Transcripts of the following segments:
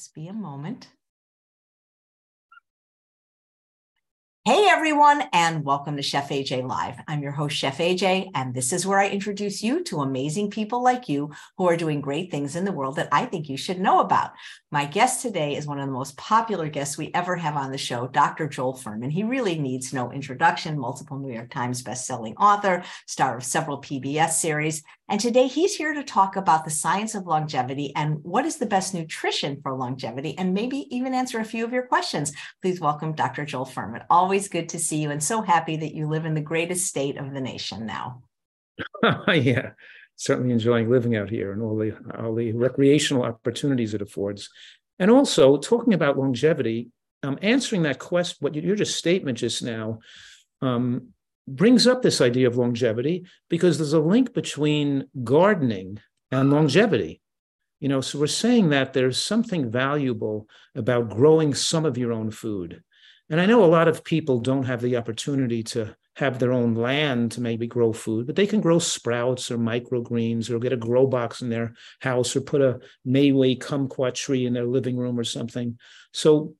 Just be a moment. Hey everyone, and welcome to Chef AJ Live. I'm your host, Chef AJ, and this is where I introduce you to amazing people like you who are doing great things in the world that I think you should know about. My guest today is one of the most popular guests we ever have on the show, Dr. Joel Fuhrman. He really needs no introduction, multiple New York Times bestselling author, star of several PBS series, and today he's here to talk about the science of longevity and what is the best nutrition for longevity, and maybe even answer a few of your questions. Please welcome Dr. Joel Fuhrman. Always good to see you, and so happy that you live in the greatest state of the nation now. yeah, certainly enjoying living out here and all the all the recreational opportunities it affords, and also talking about longevity. Um, answering that question, what your just statement just now, um, brings up this idea of longevity because there's a link between gardening and longevity. You know, so we're saying that there's something valuable about growing some of your own food. And I know a lot of people don't have the opportunity to have their own land to maybe grow food, but they can grow sprouts or microgreens or get a grow box in their house or put a Meiwa kumquat tree in their living room or something. So,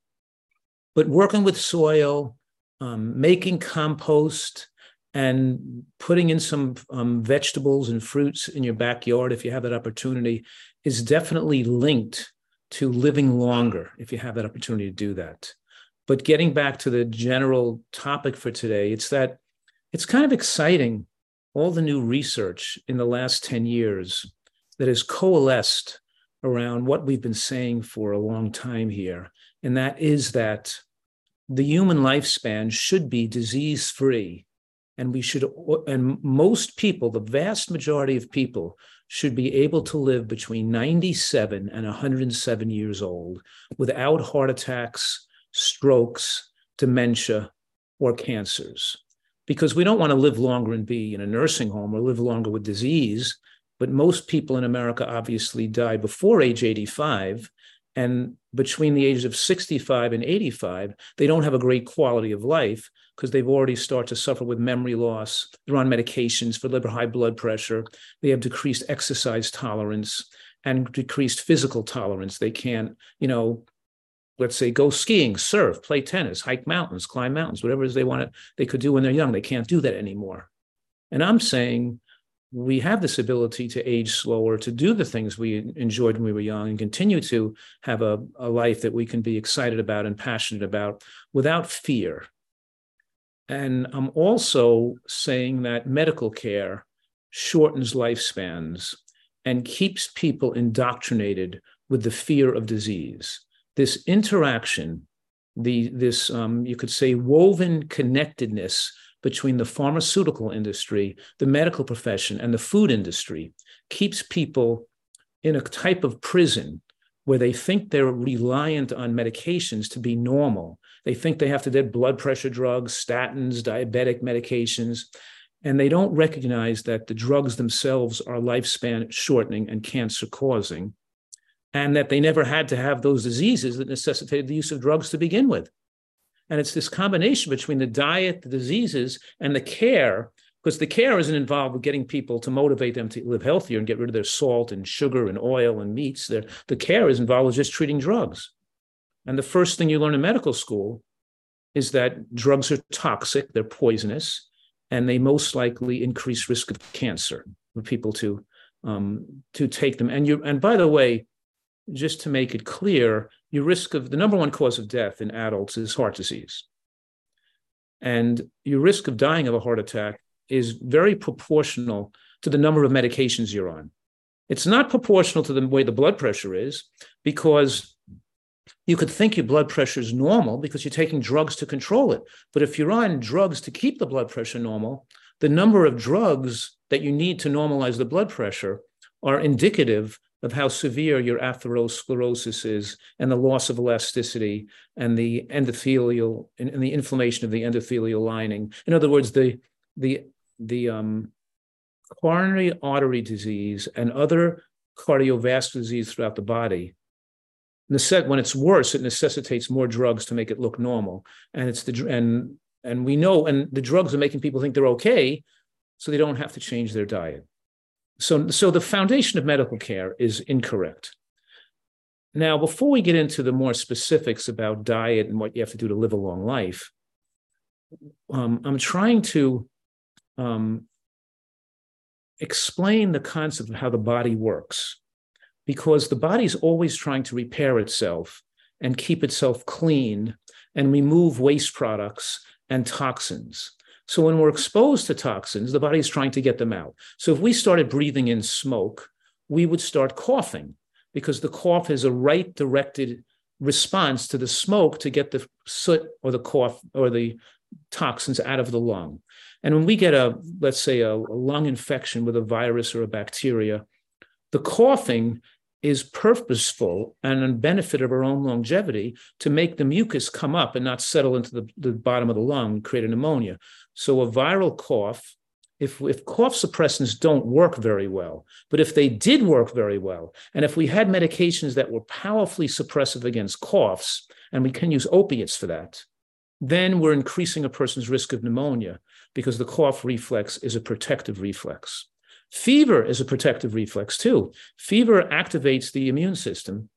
but working with soil, um, making compost, and putting in some um, vegetables and fruits in your backyard if you have that opportunity is definitely linked to living longer if you have that opportunity to do that. But getting back to the general topic for today it's that it's kind of exciting all the new research in the last 10 years that has coalesced around what we've been saying for a long time here and that is that the human lifespan should be disease free and we should and most people the vast majority of people should be able to live between 97 and 107 years old without heart attacks strokes dementia or cancers. Because we don't want to live longer and be in a nursing home or live longer with disease but most people in america obviously die before age 85 and between the ages of 65 and 85 they don't have a great quality of life because they've already started to suffer with memory loss. They're on medications for liver high blood pressure. They have decreased exercise tolerance and decreased physical tolerance. They can't, you know, let's say go skiing, surf, play tennis, hike mountains, climb mountains, whatever they want they could do when they're young. They can't do that anymore. And I'm saying we have this ability to age slower, to do the things we enjoyed when we were young, and continue to have a, a life that we can be excited about and passionate about without fear. And I'm also saying that medical care shortens lifespans and keeps people indoctrinated with the fear of disease. This interaction, the, this, um, you could say, woven connectedness between the pharmaceutical industry, the medical profession, and the food industry keeps people in a type of prison where they think they're reliant on medications to be normal they think they have to get blood pressure drugs, statins, diabetic medications, and they don't recognize that the drugs themselves are lifespan shortening and cancer causing, and that they never had to have those diseases that necessitated the use of drugs to begin with. And it's this combination between the diet, the diseases, and the care, because the care isn't involved with getting people to motivate them to live healthier and get rid of their salt and sugar and oil and meats. the care is involved with just treating drugs. And the first thing you learn in medical school is that drugs are toxic, they're poisonous, and they most likely increase risk of cancer for people to um, to take them. And you and by the way, just to make it clear, your risk of the number one cause of death in adults is heart disease. And your risk of dying of a heart attack is very proportional to the number of medications you're on. It's not proportional to the way the blood pressure is, because you could think your blood pressure is normal because you're taking drugs to control it. But if you're on drugs to keep the blood pressure normal, the number of drugs that you need to normalize the blood pressure are indicative of how severe your atherosclerosis is and the loss of elasticity and the endothelial and, and the inflammation of the endothelial lining. In other words, the the the um, coronary artery disease and other cardiovascular disease throughout the body when it's worse, it necessitates more drugs to make it look normal. And it's the and and we know, and the drugs are making people think they're okay, so they don't have to change their diet. So, so the foundation of medical care is incorrect. now, before we get into the more specifics about diet and what you have to do to live a long life, um, I'm trying to um, explain the concept of how the body works, because the body is always trying to repair itself and keep itself clean and remove waste products and toxins. So when we're exposed to toxins, the body is trying to get them out. So if we started breathing in smoke, we would start coughing because the cough is a right directed response to the smoke to get the soot or the cough or the toxins out of the lung. And when we get a, let's say, a, a lung infection with a virus or a bacteria, the coughing is purposeful and in benefit of our own longevity to make the mucus come up and not settle into the, the bottom of the lung and create a pneumonia. So a viral cough, if, if cough suppressants don't work very well, but if they did work very well, and if we had medications that were powerfully suppressive against coughs, and we can use opiates for that, then we're increasing a person's risk of pneumonia because the cough reflex is a protective reflex. Fever is a protective reflex too. Fever activates the immune system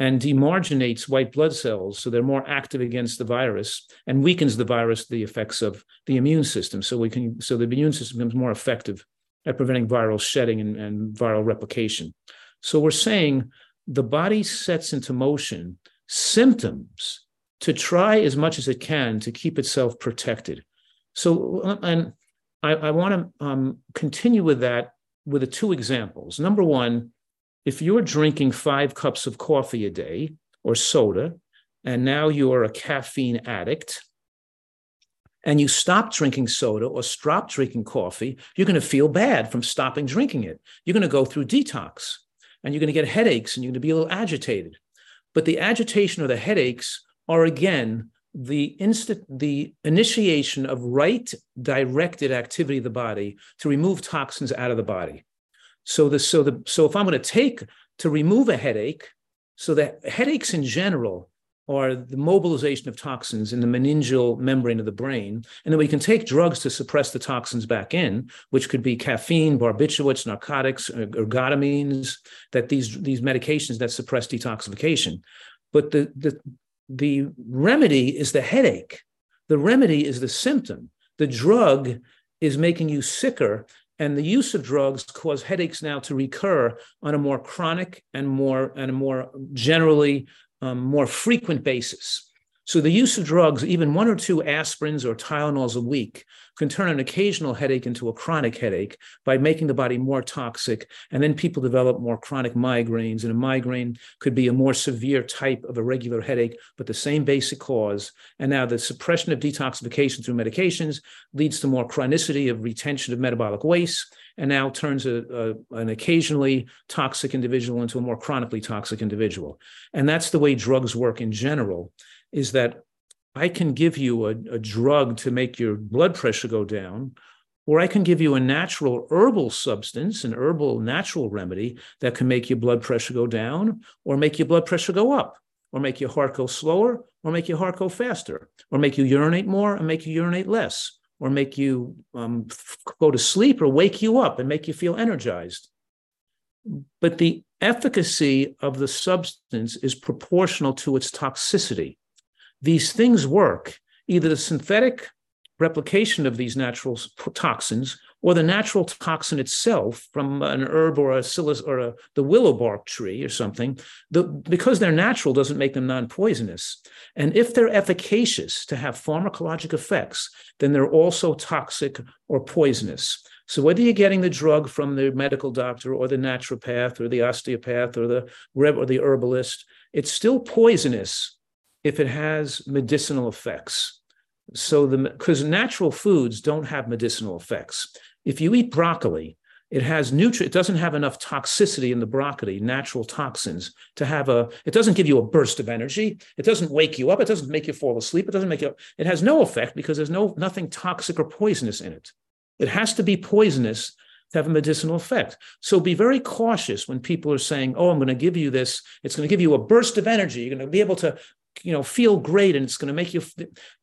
and demarginates white blood cells so they're more active against the virus and weakens the virus the effects of the immune system. So we can so the immune system becomes more effective at preventing viral shedding and, and viral replication. So we're saying the body sets into motion symptoms to try as much as it can to keep itself protected. So and I, I want to um, continue with that with the two examples. Number one, if you're drinking five cups of coffee a day or soda, and now you're a caffeine addict, and you stop drinking soda or stop drinking coffee, you're going to feel bad from stopping drinking it. You're going to go through detox and you're going to get headaches and you're going to be a little agitated. But the agitation or the headaches are again the instant the initiation of right directed activity of the body to remove toxins out of the body. So the so the so if i'm going to take to remove a headache so that headaches in general are the mobilization of toxins in the meningeal membrane of the brain and then we can take drugs to suppress the toxins back in which could be caffeine barbiturates narcotics er, ergotamines that these these medications that suppress detoxification. But the the the remedy is the headache. The remedy is the symptom. The drug is making you sicker. And the use of drugs cause headaches now to recur on a more chronic and more and a more generally um, more frequent basis. So the use of drugs, even one or two aspirins or Tylenols a week, can turn an occasional headache into a chronic headache by making the body more toxic. And then people develop more chronic migraines. And a migraine could be a more severe type of a regular headache, but the same basic cause. And now the suppression of detoxification through medications leads to more chronicity of retention of metabolic waste and now turns a, a, an occasionally toxic individual into a more chronically toxic individual. And that's the way drugs work in general is that I can give you a, a drug to make your blood pressure go down, or I can give you a natural herbal substance, an herbal natural remedy that can make your blood pressure go down, or make your blood pressure go up, or make your heart go slower, or make your heart go faster, or make you urinate more and make you urinate less, or make you um, go to sleep or wake you up and make you feel energized. But the efficacy of the substance is proportional to its toxicity these things work. Either the synthetic replication of these natural toxins or the natural toxin itself from an herb or a psilis or a, the willow bark tree or something, the, because they're natural doesn't make them non-poisonous. And if they're efficacious to have pharmacologic effects, then they're also toxic or poisonous. So whether you're getting the drug from the medical doctor or the naturopath or the osteopath or the or the herbalist, it's still poisonous if it has medicinal effects. So the because natural foods don't have medicinal effects. If you eat broccoli, it has nutri it doesn't have enough toxicity in the broccoli natural toxins to have a it doesn't give you a burst of energy it doesn't wake you up it doesn't make you fall asleep it doesn't make you it has no effect because there's no nothing toxic or poisonous in it it has to be poisonous to have a medicinal effect. So be very cautious when people are saying, Oh, I'm going to give you this. It's going to give you a burst of energy. You're going to be able to you know feel great and it's going to make you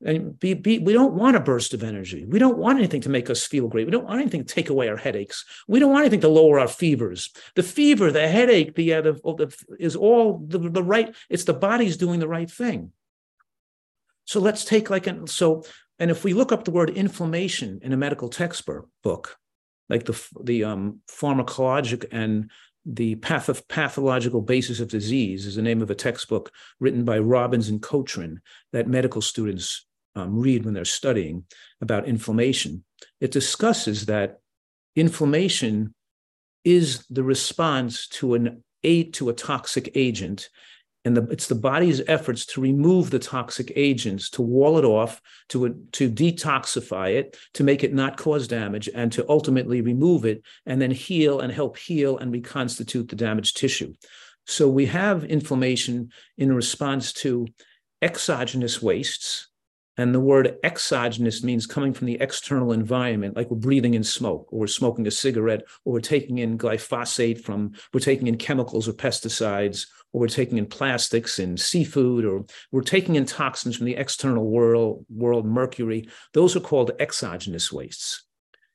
and be, be we don't want a burst of energy. We don't want anything to make us feel great. We don't want anything to take away our headaches. We don't want anything to lower our fevers. The fever the headache the, uh, the, the is all the, the right it's the body's doing the right thing. So let's take like an so and if we look up the word inflammation in a medical textbook book like the the um pharmacologic and the path of pathological basis of disease is the name of a textbook written by Robbins and Cotran that medical students um, read when they're studying about inflammation. It discusses that inflammation is the response to an aid to a toxic agent and the, it's the body's efforts to remove the toxic agents, to wall it off, to, to detoxify it, to make it not cause damage, and to ultimately remove it and then heal and help heal and reconstitute the damaged tissue. So we have inflammation in response to exogenous wastes, and the word exogenous means coming from the external environment, like we're breathing in smoke, or we're smoking a cigarette, or we're taking in glyphosate from, we're taking in chemicals or pesticides, or we're taking in plastics and seafood, or we're taking in toxins from the external world, world, mercury. Those are called exogenous wastes.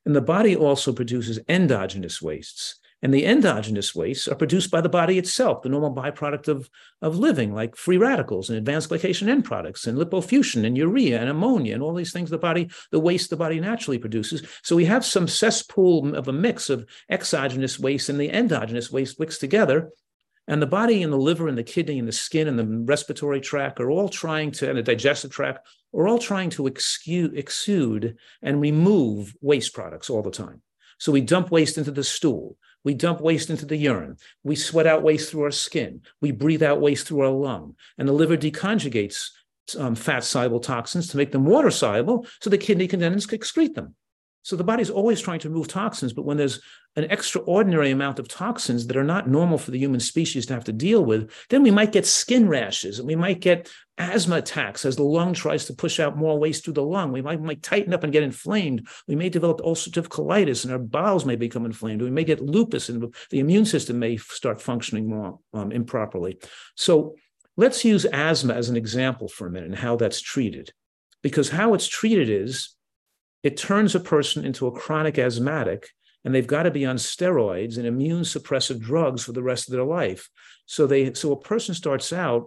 And the body also produces endogenous wastes. And the endogenous wastes are produced by the body itself, the normal byproduct of, of living, like free radicals and advanced glycation end products and lipofuscin and urea and ammonia and all these things the body, the waste the body naturally produces. So we have some cesspool of a mix of exogenous waste and the endogenous waste mixed together. And the body and the liver and the kidney and the skin and the respiratory tract are all trying to, and the digestive tract, are all trying to exude, and remove waste products all the time. So we dump waste into the stool. We dump waste into the urine. We sweat out waste through our skin. We breathe out waste through our lung. And the liver deconjugates um, fat soluble toxins to make them water soluble so the kidney can then excrete them. So the body's always trying to remove toxins, but when there's an extraordinary amount of toxins that are not normal for the human species to have to deal with, then we might get skin rashes and we might get asthma attacks as the lung tries to push out more waste through the lung. We might, might tighten up and get inflamed. We may develop ulcerative colitis and our bowels may become inflamed. We may get lupus and the immune system may start functioning more um, improperly. So let's use asthma as an example for a minute and how that's treated. Because how it's treated is it turns a person into a chronic asthmatic and they've got to be on steroids and immune suppressive drugs for the rest of their life. So they so a person starts out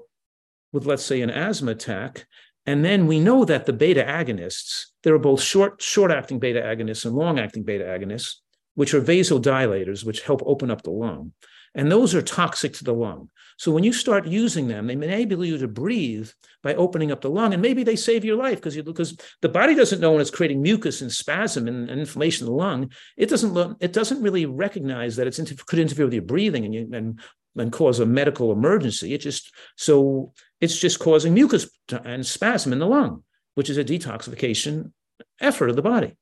with let's say an asthma attack and then we know that the beta agonists there are both short short acting beta agonists and long acting beta agonists which are vasodilators which help open up the lung and those are toxic to the lung. So when you start using them, they enable you to breathe by opening up the lung, and maybe they save your life because because the body doesn't know when it's creating mucus and spasm and, and inflammation in the lung. It doesn't it doesn't really recognize that it could interfere with your breathing and you, and and cause a medical emergency. It just so it's just causing mucus and spasm in the lung, which is a detoxification effort of the body.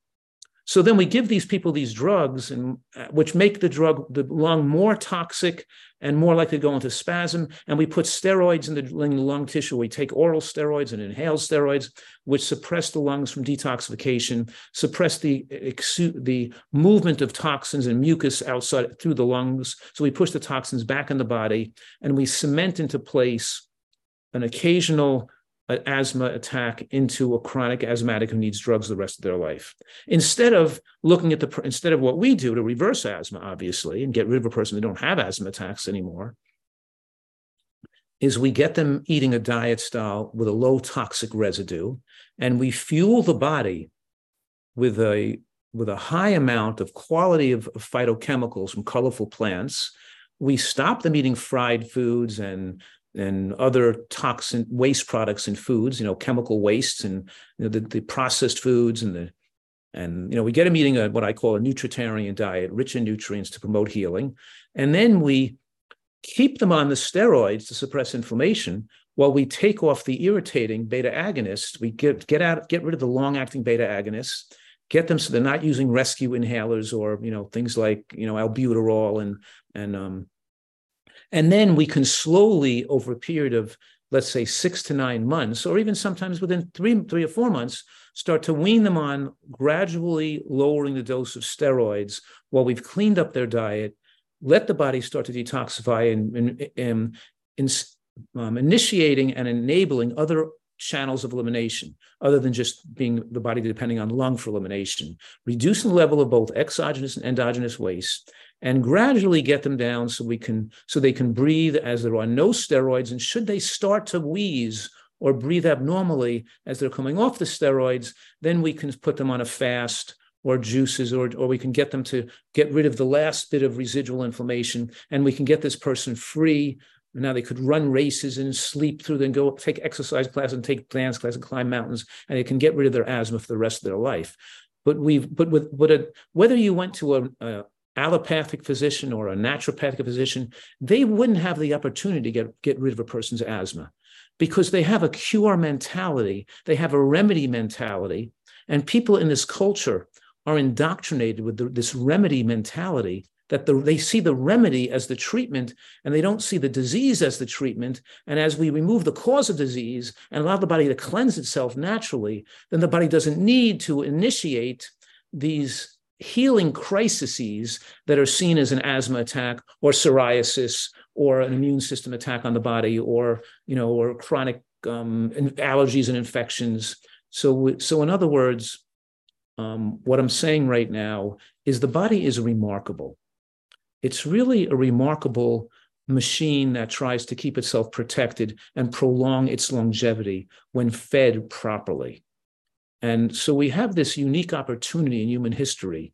So then we give these people these drugs, and uh, which make the drug the lung more toxic and more likely to go into spasm. And we put steroids in the, lung tissue. We take oral steroids and inhale steroids, which suppress the lungs from detoxification, suppress the the movement of toxins and mucus outside through the lungs. So we push the toxins back in the body, and we cement into place an occasional an asthma attack into a chronic asthmatic who needs drugs the rest of their life. Instead of looking at the instead of what we do to reverse asthma, obviously, and get rid of a person that don't have asthma attacks anymore, is we get them eating a diet style with a low toxic residue, and we fuel the body with a with a high amount of quality of, of phytochemicals from colorful plants. We stop them eating fried foods and and other toxin waste products in foods, you know, chemical wastes and you know, the, the processed foods and the and you know we get them eating a what I call a nutritarian diet, rich in nutrients to promote healing, and then we keep them on the steroids to suppress inflammation while we take off the irritating beta agonists. We get get out get rid of the long acting beta agonists, get them so they're not using rescue inhalers or you know things like you know albuterol and and um, and then we can slowly, over a period of, let's say, six to nine months, or even sometimes within three, three or four months, start to wean them on gradually lowering the dose of steroids while we've cleaned up their diet, let the body start to detoxify and, and, and, um, initiating and enabling other channels of elimination other than just being the body depending on lung for elimination, reducing the level of both exogenous and endogenous waste, and gradually get them down so we can so they can breathe as there are no steroids. And should they start to wheeze or breathe abnormally as they're coming off the steroids, then we can put them on a fast or juices, or, or we can get them to get rid of the last bit of residual inflammation, and we can get this person free now they could run races and sleep through them, go take exercise class and take dance class and climb mountains, and they can get rid of their asthma for the rest of their life. But we've but with but a, whether you went to a, a allopathic physician or a naturopathic physician, they wouldn't have the opportunity to get, get rid of a person's asthma because they have a cure mentality, they have a remedy mentality, and people in this culture are indoctrinated with the, this remedy mentality that the, they see the remedy as the treatment and they don't see the disease as the treatment. And as we remove the cause of disease and allow the body to cleanse itself naturally, then the body doesn't need to initiate these healing crises that are seen as an asthma attack or psoriasis or an immune system attack on the body or you know or chronic um, allergies and infections so so in other words um, what i'm saying right now is the body is remarkable it's really a remarkable machine that tries to keep itself protected and prolong its longevity when fed properly. And so we have this unique opportunity in human history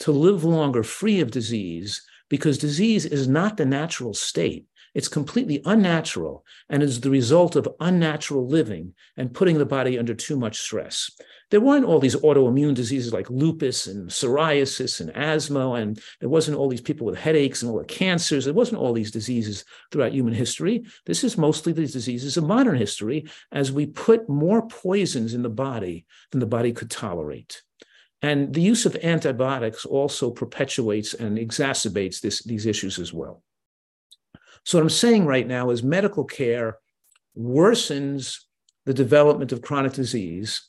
to live longer free of disease because disease is not the natural state. It's completely unnatural and is the result of unnatural living and putting the body under too much stress there weren't all these autoimmune diseases like lupus and psoriasis and asthma, and there wasn't all these people with headaches and all the cancers. There wasn't all these diseases throughout human history. This is mostly the diseases of modern history as we put more poisons in the body than the body could tolerate. And the use of antibiotics also perpetuates and exacerbates this, these issues as well. So, what I'm saying right now is medical care worsens the development of chronic disease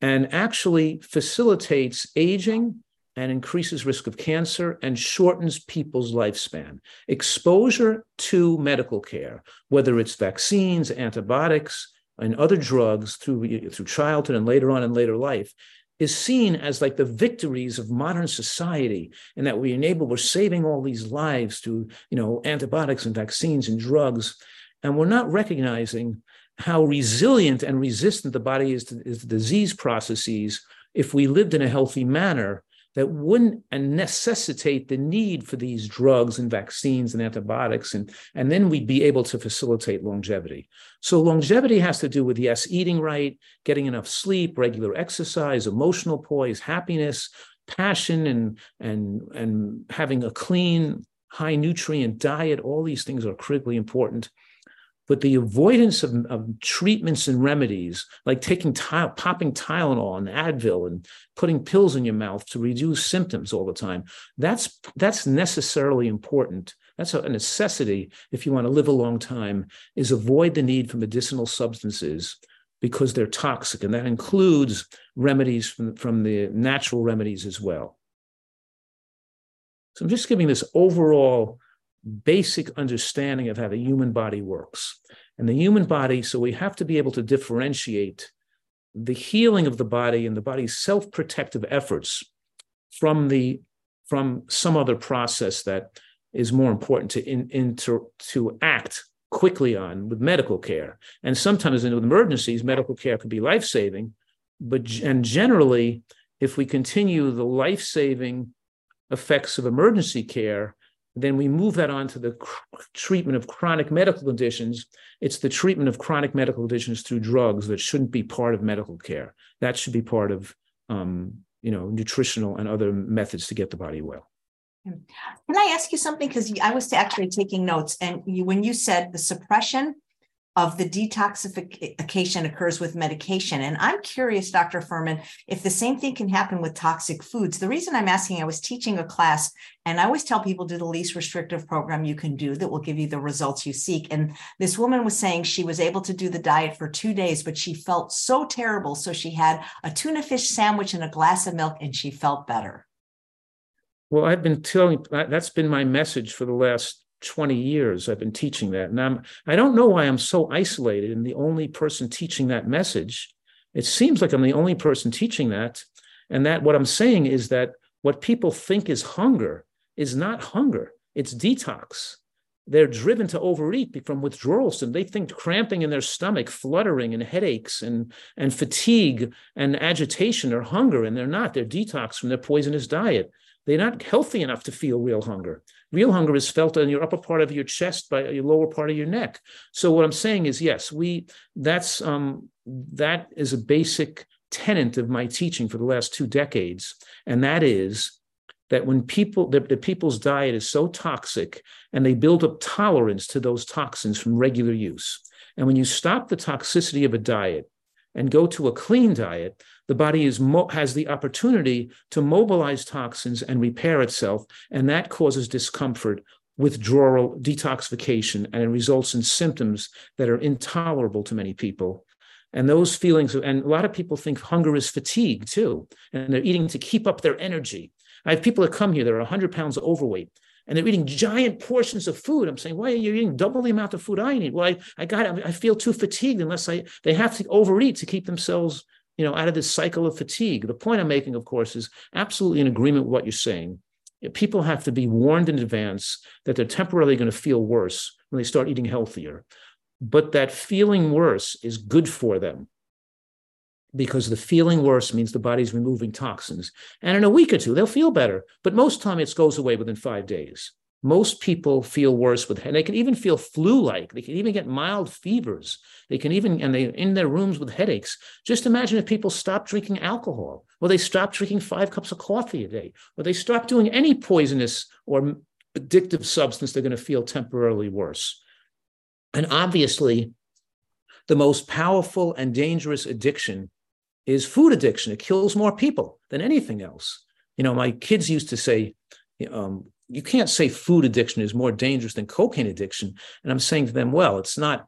and actually facilitates aging and increases risk of cancer and shortens people's lifespan. Exposure to medical care, whether it's vaccines, antibiotics, and other drugs through, through childhood and later on in later life, is seen as like the victories of modern society and that we enable we're saving all these lives through you know antibiotics and vaccines and drugs and we're not recognizing how resilient and resistant the body is to, is to disease processes if we lived in a healthy manner that wouldn't necessitate the need for these drugs and vaccines and antibiotics and, and then we'd be able to facilitate longevity. So longevity has to do with yes eating right getting enough sleep regular exercise emotional poise happiness passion and and and having a clean high nutrient diet. All these things are critically important but the avoidance of, of treatments and remedies, like taking ty- popping Tylenol and Advil and putting pills in your mouth to reduce symptoms all the time, that's that's necessarily important. That's a necessity if you want to live a long time. Is avoid the need for medicinal substances because they're toxic, and that includes remedies from, from the natural remedies as well. So I'm just giving this overall basic understanding of how the human body works. And the human body, so we have to be able to differentiate the healing of the body and the body's self-protective efforts from the from some other process that is more important to in, in to, to act quickly on with medical care. And sometimes in emergencies, medical care could be life-saving, but and generally, if we continue the life-saving effects of emergency care, then we move that on to the treatment of chronic medical conditions. It's the treatment of chronic medical conditions through drugs that shouldn't be part of medical care. That should be part of, um, you know, nutritional and other methods to get the body well. Can I ask you something? Because I was actually taking notes, and you, when you said the suppression of the detoxification occurs with medication. And I'm curious, Dr. Fuhrman, if the same thing can happen with toxic foods. The reason I'm asking, I was teaching a class, and I always tell people do the least restrictive program you can do that will give you the results you seek. And this woman was saying she was able to do the diet for two days, but she felt so terrible. So she had a tuna fish sandwich and a glass of milk, and she felt better. Well, I've been telling that's been my message for the last 20 years I've been teaching that. And I'm I don't know why I'm so isolated and the only person teaching that message. It seems like I'm the only person teaching that. And that what I'm saying is that what people think is hunger is not hunger, it's detox. They're driven to overeat from withdrawal symptoms. They think cramping in their stomach, fluttering, and headaches, and, and fatigue and agitation are hunger, and they're not. They're detox from their poisonous diet. They're not healthy enough to feel real hunger. Real hunger is felt in your upper part of your chest by your lower part of your neck. So what I'm saying is, yes, we that's um, that is a basic tenet of my teaching for the last two decades, and that is that when people the, the, people's diet is so toxic and they build up tolerance to those toxins from regular use and when you stop the toxicity of a diet and go to a clean diet the body is mo- has the opportunity to mobilize toxins and repair itself and that causes discomfort withdrawal detoxification and it results in symptoms that are intolerable to many people. And those feelings and a lot of people think hunger is fatigue too and they're eating to keep up their energy. I have people that come here that are 100 pounds overweight and they're eating giant portions of food. I'm saying, why are you eating double the amount of food I need? Well, I, I got, I feel too fatigued unless I, they have to overeat to keep themselves, you know, out of this cycle of fatigue. The point I'm making, of course, is absolutely in agreement with what you're saying. People have to be warned in advance that they're temporarily going to feel worse when they start eating healthier. But that feeling worse is good for them because the feeling worse means the body's removing toxins. And in a week or two, they'll feel better. But most time it goes away within five days. Most people feel worse with, and they can even feel flu-like. They can even get mild fevers. They can even, and they're in their rooms with headaches. Just imagine if people stop drinking alcohol, or they stop drinking five cups of coffee a day, or they stop doing any poisonous or addictive substance, they're going to feel temporarily worse. And obviously, the most powerful and dangerous addiction is food addiction. It kills more people than anything else. You know, my kids used to say, um, you can't say food addiction is more dangerous than cocaine addiction. And I'm saying to them, well, it's not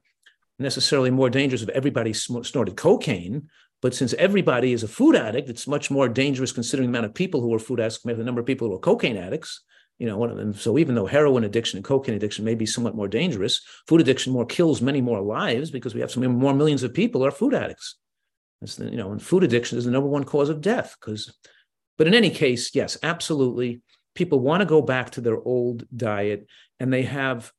necessarily more dangerous if everybody snorted cocaine, but since everybody is a food addict, it's much more dangerous considering the amount of people who are food addicts compared to the number of people who are cocaine addicts. You know, one of them. So even though heroin addiction and cocaine addiction may be somewhat more dangerous, food addiction more kills many more lives because we have so many more millions of people are food addicts. That's the, you know, and food addiction is the number one cause of death. Because, but in any case, yes, absolutely, people want to go back to their old diet, and they have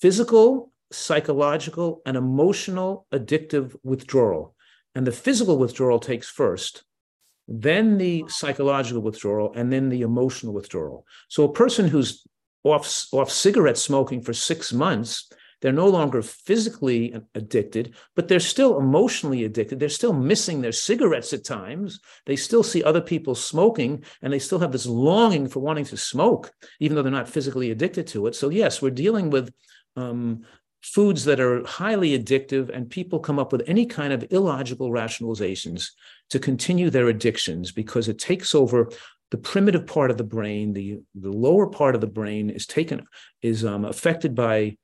physical, psychological, and emotional addictive withdrawal. And the physical withdrawal takes first, then the psychological withdrawal, and then the emotional withdrawal. So a person who's off off cigarette smoking for six months they're no longer physically addicted, but they're still emotionally addicted. They're still missing their cigarettes at times. They still see other people smoking and they still have this longing for wanting to smoke, even though they're not physically addicted to it. So, yes, we're dealing with um, foods that are highly addictive, and people come up with any kind of illogical rationalizations to continue their addictions because it takes over the primitive part of the brain, the, the lower part of the brain is taken, is um, affected by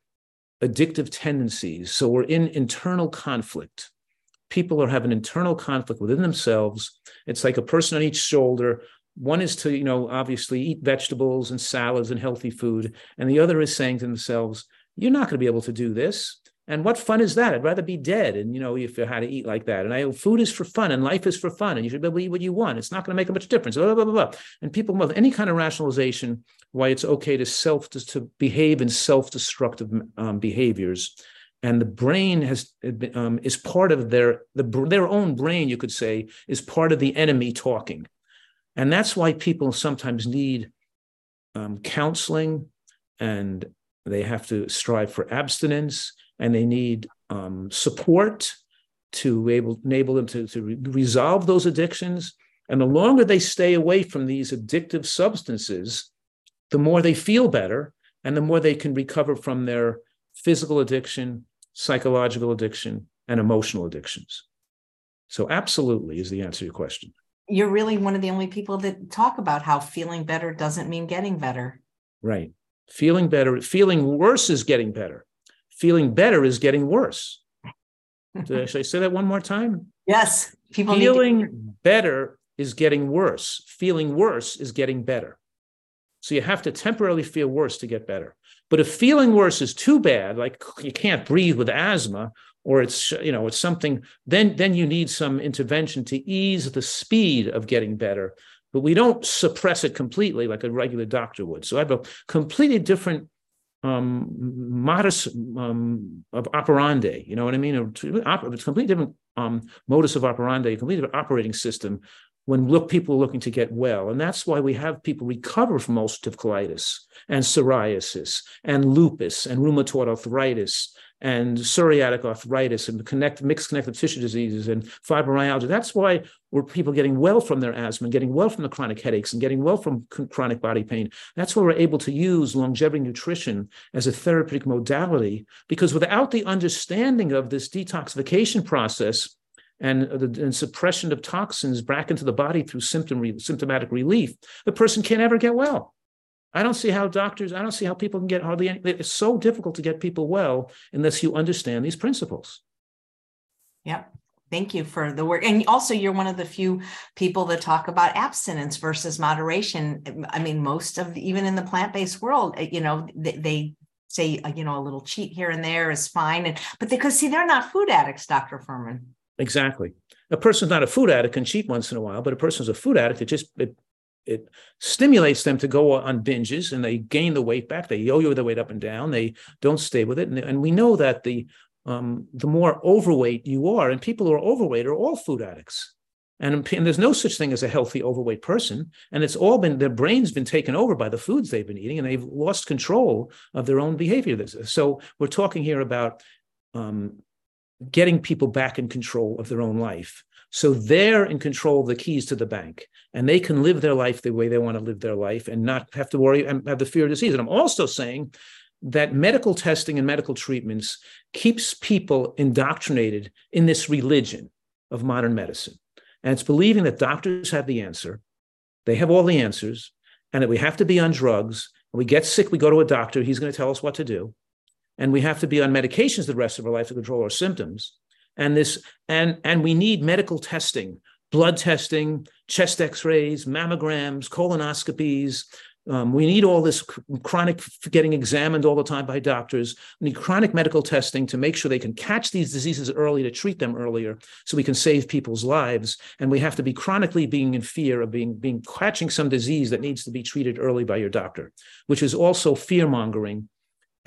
addictive tendencies. So we're in internal conflict. People are having internal conflict within themselves. It's like a person on each shoulder. One is to, you know, obviously eat vegetables and salads and healthy food. And the other is saying to themselves, you're not going to be able to do this. And what fun is that? I'd rather be dead. And you know, if you had to eat like that. And I food is for fun and life is for fun. And you should be able to eat what you want. It's not going to make a much difference. Blah, blah, blah, blah. And people with any kind of rationalization why it's okay to self to, to behave in self-destructive um, behaviors. And the brain has um, is part of their the, their own brain, you could say, is part of the enemy talking. And that's why people sometimes need um, counseling and they have to strive for abstinence and they need um, support to able, enable them to, to re- resolve those addictions. And the longer they stay away from these addictive substances, the more they feel better and the more they can recover from their physical addiction, psychological addiction, and emotional addictions. So, absolutely is the answer to your question. You're really one of the only people that talk about how feeling better doesn't mean getting better. Right. Feeling better, feeling worse is getting better feeling better is getting worse. Should I say that one more time? Yes. People feeling to- better is getting worse. Feeling worse is getting better. So you have to temporarily feel worse to get better. But if feeling worse is too bad, like you can't breathe with asthma, or it's you know it's something, then then you need some intervention to ease the speed of getting better. But we don't suppress it completely like a regular doctor would. So I have a completely different um, modus um, of operandi. You know what I mean? It's completely different um, modus of operandi, a completely different operating system when look people are looking to get well. And that's why we have people recover from ulcerative colitis and psoriasis and lupus and rheumatoid arthritis and psoriatic arthritis and connect, mixed connective tissue diseases and fibromyalgia. That's why we're people getting well from their asthma, and getting well from the chronic headaches, and getting well from chronic body pain. That's why we're able to use longevity nutrition as a therapeutic modality, because without the understanding of this detoxification process, and, the, and suppression of toxins back into the body through symptom symptomatic relief, the person can't ever get well. I don't see how doctors, I don't see how people can get hardly any, it's so difficult to get people well unless you understand these principles. Yep. Thank you for the work. And also, you're one of the few people that talk about abstinence versus moderation. I mean, most of even in the plant based world, eh, you know, they, they say, uh, you know, a little cheat here and there is fine. And, but because see, they're not food addicts, Dr. Fuhrman. Exactly. A person's not a food addict can cheat once in a while, but a person's a food addict. It just it, it stimulates them to go on binges and they gain the weight back. They yo-yo the weight up and down. They don't stay with it, and, and we know that the um, the more overweight you are, and people who are overweight are all food addicts. And, and, there's no such thing as a healthy overweight person. And it's all been their brain's been taken over by the foods they've been eating, and they've lost control of their own behavior. So we're talking here about um, getting people back in control of their own life. So they're in control of the keys to the bank and they can live their life the way they want to live their life and not have to worry and have the fear of disease. And I'm also saying that medical testing and medical treatments keeps people indoctrinated in this religion of modern medicine. And it's believing that doctors have the answer, they have all the answers, and that we have to be on drugs. When we get sick, we go to a doctor, he's going to tell us what to do and we have to be on medications the rest of our life to control our symptoms and this and and we need medical testing blood testing chest x-rays mammograms colonoscopies um, we need all this chronic getting examined all the time by doctors. We need chronic medical testing to make sure they can catch these diseases early, to treat them earlier, so we can save people's lives. And we have to be chronically being in fear of being, being catching some disease that needs to be treated early by your doctor, which is also fear mongering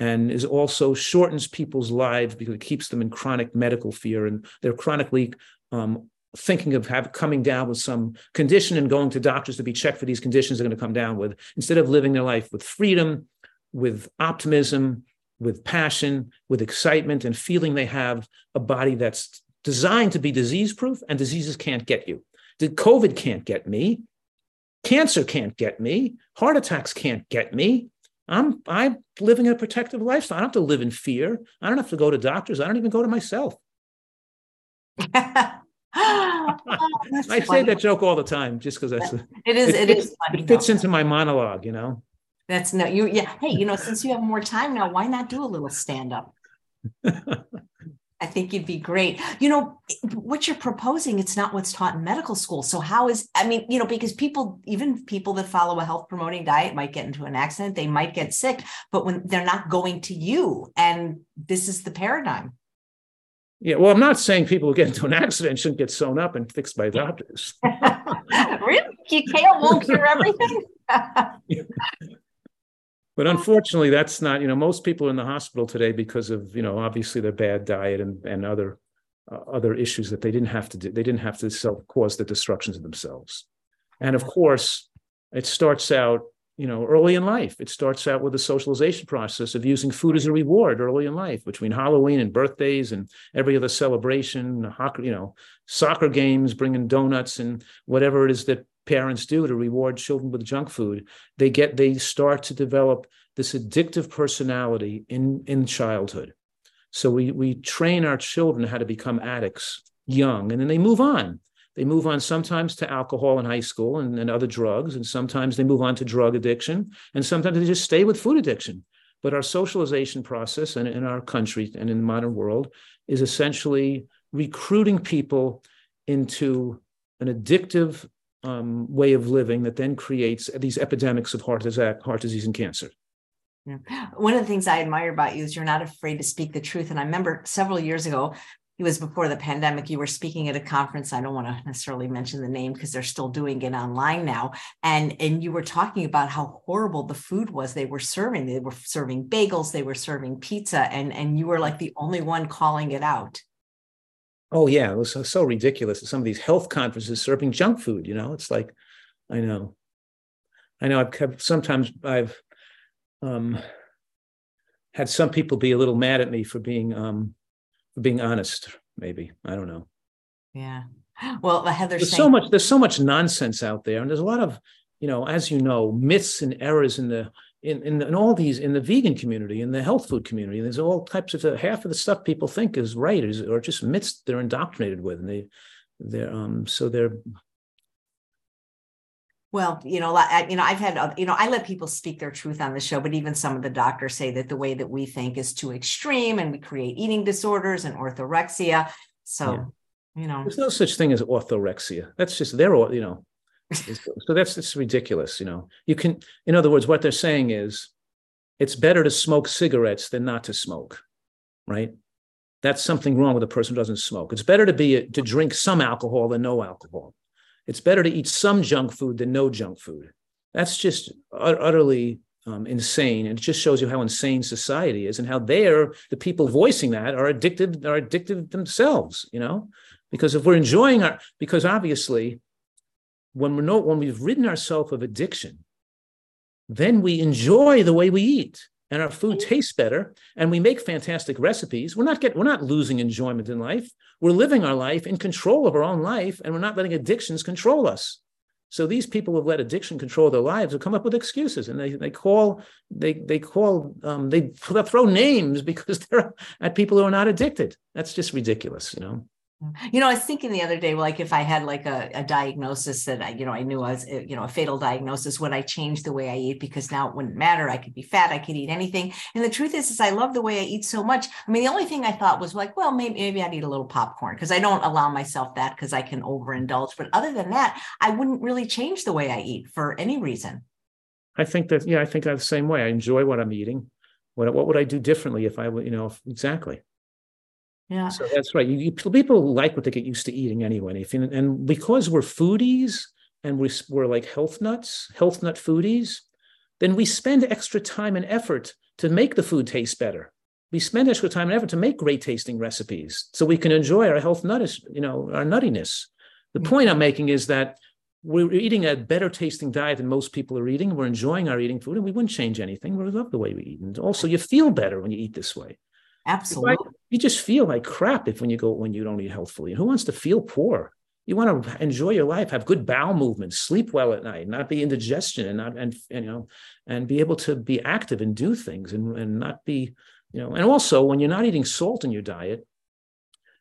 and is also shortens people's lives because it keeps them in chronic medical fear and they're chronically um, thinking of have, coming down with some condition and going to doctors to be checked for these conditions they're going to come down with instead of living their life with freedom with optimism with passion with excitement and feeling they have a body that's designed to be disease proof and diseases can't get you. The covid can't get me. Cancer can't get me. Heart attacks can't get me I'm I'm living a protective lifestyle. I don't have to live in fear. I don't have to go to doctors. I don't even go to myself. oh, I say that joke all the time just because that's it is it, it is funny. It fits though. into my monologue, you know. That's no you yeah. Hey, you know, since you have more time now, why not do a little stand up? I think you'd be great. You know, what you're proposing, it's not what's taught in medical school. So, how is, I mean, you know, because people, even people that follow a health promoting diet might get into an accident, they might get sick, but when they're not going to you, and this is the paradigm. Yeah, well, I'm not saying people who get into an accident shouldn't get sewn up and fixed by doctors. really? Kale won't cure everything? but unfortunately that's not you know most people are in the hospital today because of you know obviously their bad diet and and other uh, other issues that they didn't have to do they didn't have to self cause the destructions themselves. And of course it starts out you know early in life. It starts out with a socialization process of using food as a reward early in life between halloween and birthdays and every other celebration you know soccer games bringing donuts and whatever it is that parents do to reward children with junk food they get they start to develop this addictive personality in in childhood. So we we train our children how to become addicts young and then they move on. They move on sometimes to alcohol in high school and, and other drugs and sometimes they move on to drug addiction and sometimes they just stay with food addiction. But our socialization process in, in our country and in the modern world is essentially recruiting people into an addictive um, way of living that then creates these epidemics of heart disease, heart disease and cancer. Yeah. One of the things I admire about you is you're not afraid to speak the truth. And I remember several years ago, it was before the pandemic you were speaking at a conference i don't want to necessarily mention the name because they're still doing it online now and and you were talking about how horrible the food was they were serving they were serving bagels they were serving pizza and and you were like the only one calling it out oh yeah it was so, so ridiculous some of these health conferences serving junk food you know it's like i know i know i've kept sometimes i've um had some people be a little mad at me for being um being honest, maybe. I don't know. Yeah. Well, Heather, there's saying- so much. There's so much nonsense out there, and there's a lot of, you know, as you know, myths and errors in the in in, in all these in the vegan community, in the health food community. There's all types of half of the stuff people think is right is or just myths they're indoctrinated with, and they they're um so they're well, you know, I, you know, I've had, you know, I let people speak their truth on the show, but even some of the doctors say that the way that we think is too extreme, and we create eating disorders and orthorexia. So, yeah. you know, there's no such thing as orthorexia. That's just their, you know, so that's it's ridiculous. You know, you can, in other words, what they're saying is, it's better to smoke cigarettes than not to smoke, right? That's something wrong with a person who doesn't smoke. It's better to be to drink some alcohol than no alcohol it's better to eat some junk food than no junk food. That's just utterly um, insane. And it just shows you how insane society is and how they're the people voicing that are addicted, are addicted themselves, you know? Because if we're enjoying our, because obviously when we're not, when we've ridden ourselves of addiction, then we enjoy the way we eat and our food tastes better and we make fantastic recipes. We're not get we're not losing enjoyment in life. We're living our life in control of our own life and we're not letting addictions control us. So these people who've let addiction control their lives have come up with excuses and they, they call they they call um, they throw names because they're at people who are not addicted. That's just ridiculous you know you know, I was thinking the other day, like if I had like a, a diagnosis that I, you know, I knew I was, eh, you know, a fatal diagnosis, would I change the way I eat? Because now it wouldn't matter. I could be fat. I could eat anything. And the truth is, is I love the way I eat so much. I mean, the only thing I thought was like, well, maybe, maybe I'd eat a little popcorn because I don't allow myself that because I can overindulge. But other than that, I wouldn't really change the way I eat for any reason. I think that, yeah, I think I'm the same way. I enjoy what I'm eating. What, what would I do differently if I would, you know, if, exactly. Yeah. So that's right. You, you, people like what they get used to eating anyway. If, and because we're foodies and we, we're like health nuts, health nut foodies, then we spend extra time and effort to make the food taste better. We spend extra time and effort to make great tasting recipes so we can enjoy our health nuttiness, you know, our nuttiness. The mm-hmm. point I'm making is that we're eating a better tasting diet than most people are eating. We're enjoying our eating food and we wouldn't change anything. We love the way we eat. And also you feel better when you eat this way. Absolutely. You just feel like crap if when you go when you don't eat healthfully. Who wants to feel poor? You want to enjoy your life, have good bowel movements, sleep well at night, not be indigestion, and not and, and you know, and be able to be active and do things, and and not be you know. And also, when you're not eating salt in your diet,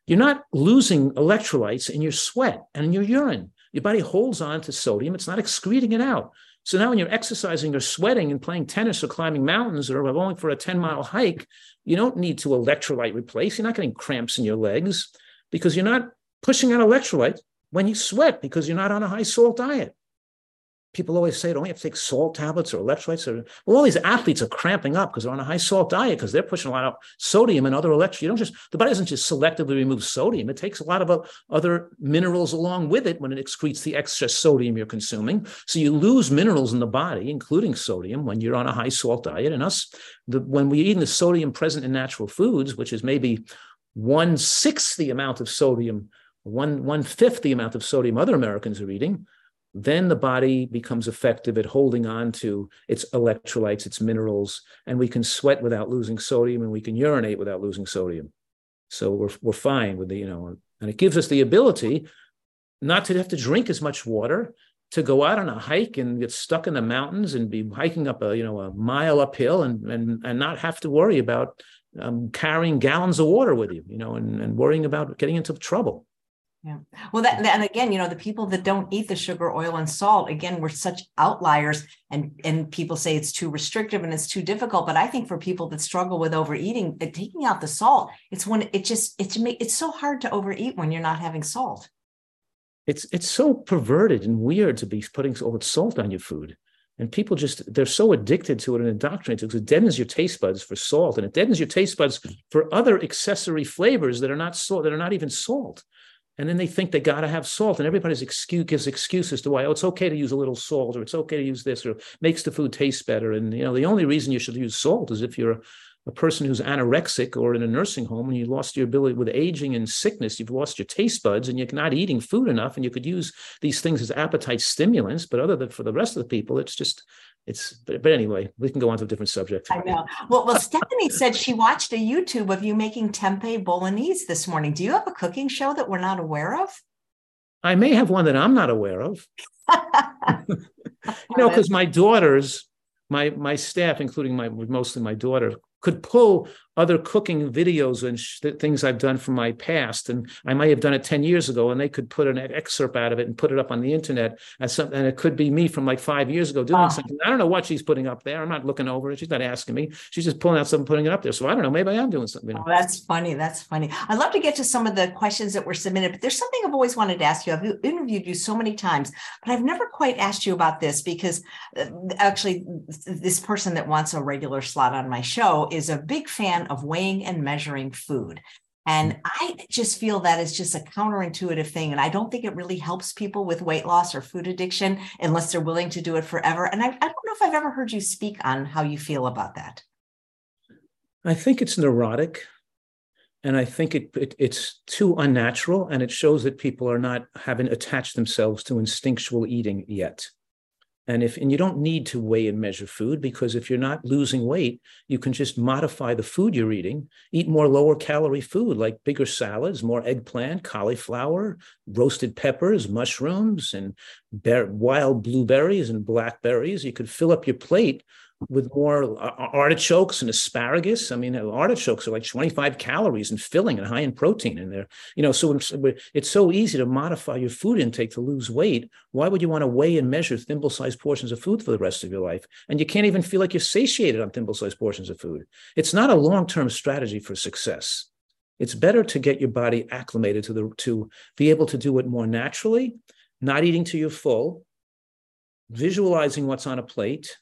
you're not losing electrolytes in your sweat and in your urine. Your body holds on to sodium; it's not excreting it out. So now when you're exercising or sweating and playing tennis or climbing mountains or going for a 10 mile hike, you don't need to electrolyte replace. You're not getting cramps in your legs because you're not pushing out electrolytes when you sweat because you're not on a high salt diet people always say, don't you have to take salt tablets or electrolytes? Or, well, all these athletes are cramping up because they're on a high salt diet because they're pushing a lot of sodium and other electrolytes. You don't just, the body doesn't just selectively remove sodium. It takes a lot of uh, other minerals along with it when it excretes the excess sodium you're consuming. So you lose minerals in the body, including sodium, when you're on a high salt diet. And us, the, when we eat the sodium present in natural foods, which is maybe one sixth the amount of sodium, one one fifth the amount of sodium other Americans are eating, then the body becomes effective at holding on to its electrolytes, its minerals, and we can sweat without losing sodium and we can urinate without losing sodium. So we're, we're fine with the, you know, and it gives us the ability not to have to drink as much water, to go out on a hike and get stuck in the mountains and be hiking up a, you know, a mile uphill and, and, and not have to worry about um, carrying gallons of water with you, you know, and, and worrying about getting into trouble. Yeah. Well, that and again, you know, the people that don't eat the sugar, oil, and salt, again, we're such outliers, and and people say it's too restrictive and it's too difficult. But I think for people that struggle with overeating, uh, taking out the salt, it's when it just it's it's so hard to overeat when you're not having salt. It's it's so perverted and weird to be putting all salt on your food. And people just, they're so addicted to it and indoctrinated because it deadens your taste buds for salt and it deadens your taste buds for other accessory flavors that are not salt, that are not even salt. And then they think they got to have salt, and everybody's excuse gives excuses to why oh it's okay to use a little salt, or it's okay to use this, or makes the food taste better. And you know the only reason you should use salt is if you're a person who's anorexic or in a nursing home and you lost your ability with aging and sickness, you've lost your taste buds and you're not eating food enough. And you could use these things as appetite stimulants. But other than for the rest of the people, it's just, it's, but, but anyway, we can go on to a different subject. I know. Well, well, Stephanie said she watched a YouTube of you making tempeh bolognese this morning. Do you have a cooking show that we're not aware of? I may have one that I'm not aware of. you know, because my daughters, my my staff, including my mostly my daughter, could pull other cooking videos and sh- things I've done from my past, and I might have done it ten years ago, and they could put an excerpt out of it and put it up on the internet as something. And it could be me from like five years ago doing oh. something. I don't know what she's putting up there. I'm not looking over it. She's not asking me. She's just pulling out something, putting it up there. So I don't know. Maybe I am doing something. You know? oh, that's funny. That's funny. I'd love to get to some of the questions that were submitted, but there's something I've always wanted to ask you. I've interviewed you so many times, but I've never quite asked you about this because uh, actually, this person that wants a regular slot on my show is a big fan of weighing and measuring food. And mm. I just feel that is just a counterintuitive thing. And I don't think it really helps people with weight loss or food addiction unless they're willing to do it forever. And I, I don't know if I've ever heard you speak on how you feel about that. I think it's neurotic. And I think it, it, it's too unnatural. And it shows that people are not having attached themselves to instinctual eating yet. And if and you don't need to weigh and measure food because if you're not losing weight, you can just modify the food you're eating, eat more lower calorie food like bigger salads, more eggplant, cauliflower, roasted peppers, mushrooms, and wild blueberries and blackberries. You could fill up your plate with more uh, artichokes and asparagus. I mean, artichokes are like 25 calories and filling and high in protein in there. You know, so it's so easy to modify your food intake to lose weight. Why would you want to weigh and measure thimble-sized portions of food for the rest of your life? And you can't even feel like you're satiated on thimble-sized portions of food. It's not a long-term strategy for success. It's better to get your body acclimated to the to be able to do it more naturally, not eating to your full, visualizing what's on a plate,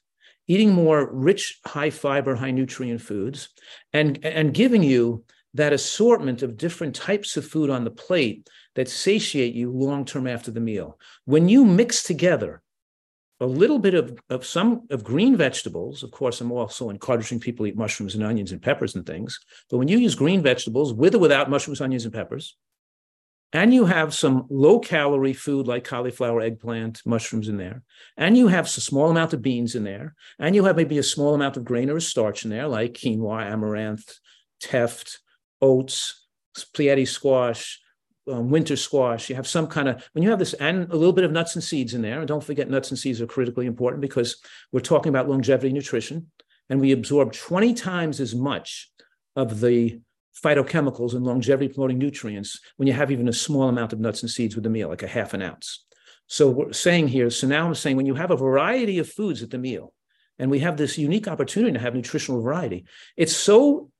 eating more rich, high fiber, high nutrient foods, and, and giving you that assortment of different types of food on the plate that satiate you long term after the meal. When you mix together a little bit of, of some of green vegetables, of course, I'm also encouraging people eat mushrooms and onions and peppers and things, but when you use green vegetables with or without mushrooms, onions, and peppers, and you have some low calorie food like cauliflower, eggplant, mushrooms in there, and you have a small amount of beans in there, and you have maybe a small amount of grain or starch in there like quinoa, amaranth, teff, oats, Pleiades squash, um, winter squash. You have some kind of, when you have this, and a little bit of nuts and seeds in there, and don't forget nuts and seeds are critically important because we're talking about longevity nutrition, and we absorb 20 times as much of the phytochemicals and longevity promoting nutrients when you have even a small amount of nuts and seeds with the meal, like a half an ounce. So we're saying here, so now I'm saying when you have a variety of foods at the meal, and we have this unique opportunity to have nutritional variety, it's so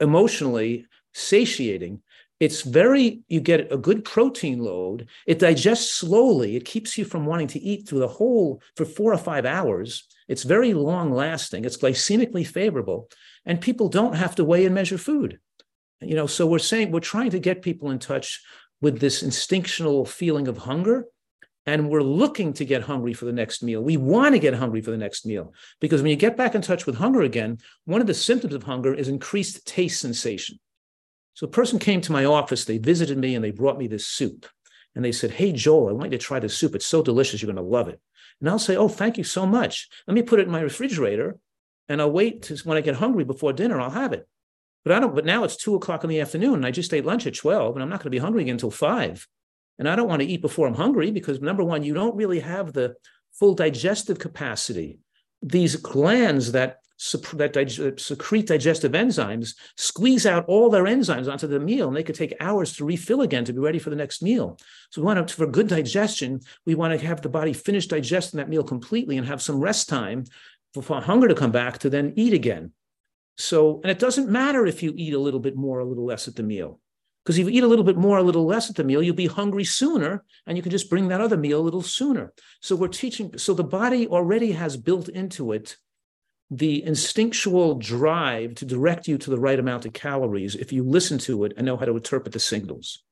emotionally satiating. It's very, you get a good protein load. It digests slowly. It keeps you from wanting to eat through the whole for four or five hours. It's very long lasting. It's glycemically favorable. And people don't have to weigh and measure food you know so we're saying we're trying to get people in touch with this instinctual feeling of hunger and we're looking to get hungry for the next meal. We want to get hungry for the next meal because when you get back in touch with hunger again one of the symptoms of hunger is increased taste sensation. So a person came to my office they visited me and they brought me this soup and they said hey joel i want you to try this soup. It's so delicious you're going to love it. And i'll say oh thank you so much. Let me put it in my refrigerator and i'll wait to when i get hungry before dinner i'll have it but I don't, but now it's two o'clock in the afternoon and I just ate lunch at 12 and I'm not going to be hungry again until five. And I don't want to eat before I'm hungry because number one, you don't really have the full digestive capacity. These glands that, that dig- uh, secrete digestive enzymes squeeze out all their enzymes onto the meal and they could take hours to refill again to be ready for the next meal. So we want to, for good digestion, we want to have the body finish digesting that meal completely and have some rest time for hunger to come back to then eat again. So, and it doesn't matter if you eat a little bit more, a little less at the meal. Because if you eat a little bit more, a little less at the meal, you'll be hungry sooner and you can just bring that other meal a little sooner. So we're teaching, so the body already has built into it the instinctual drive to direct you to the right amount of calories if you listen to it and know how to interpret the signals.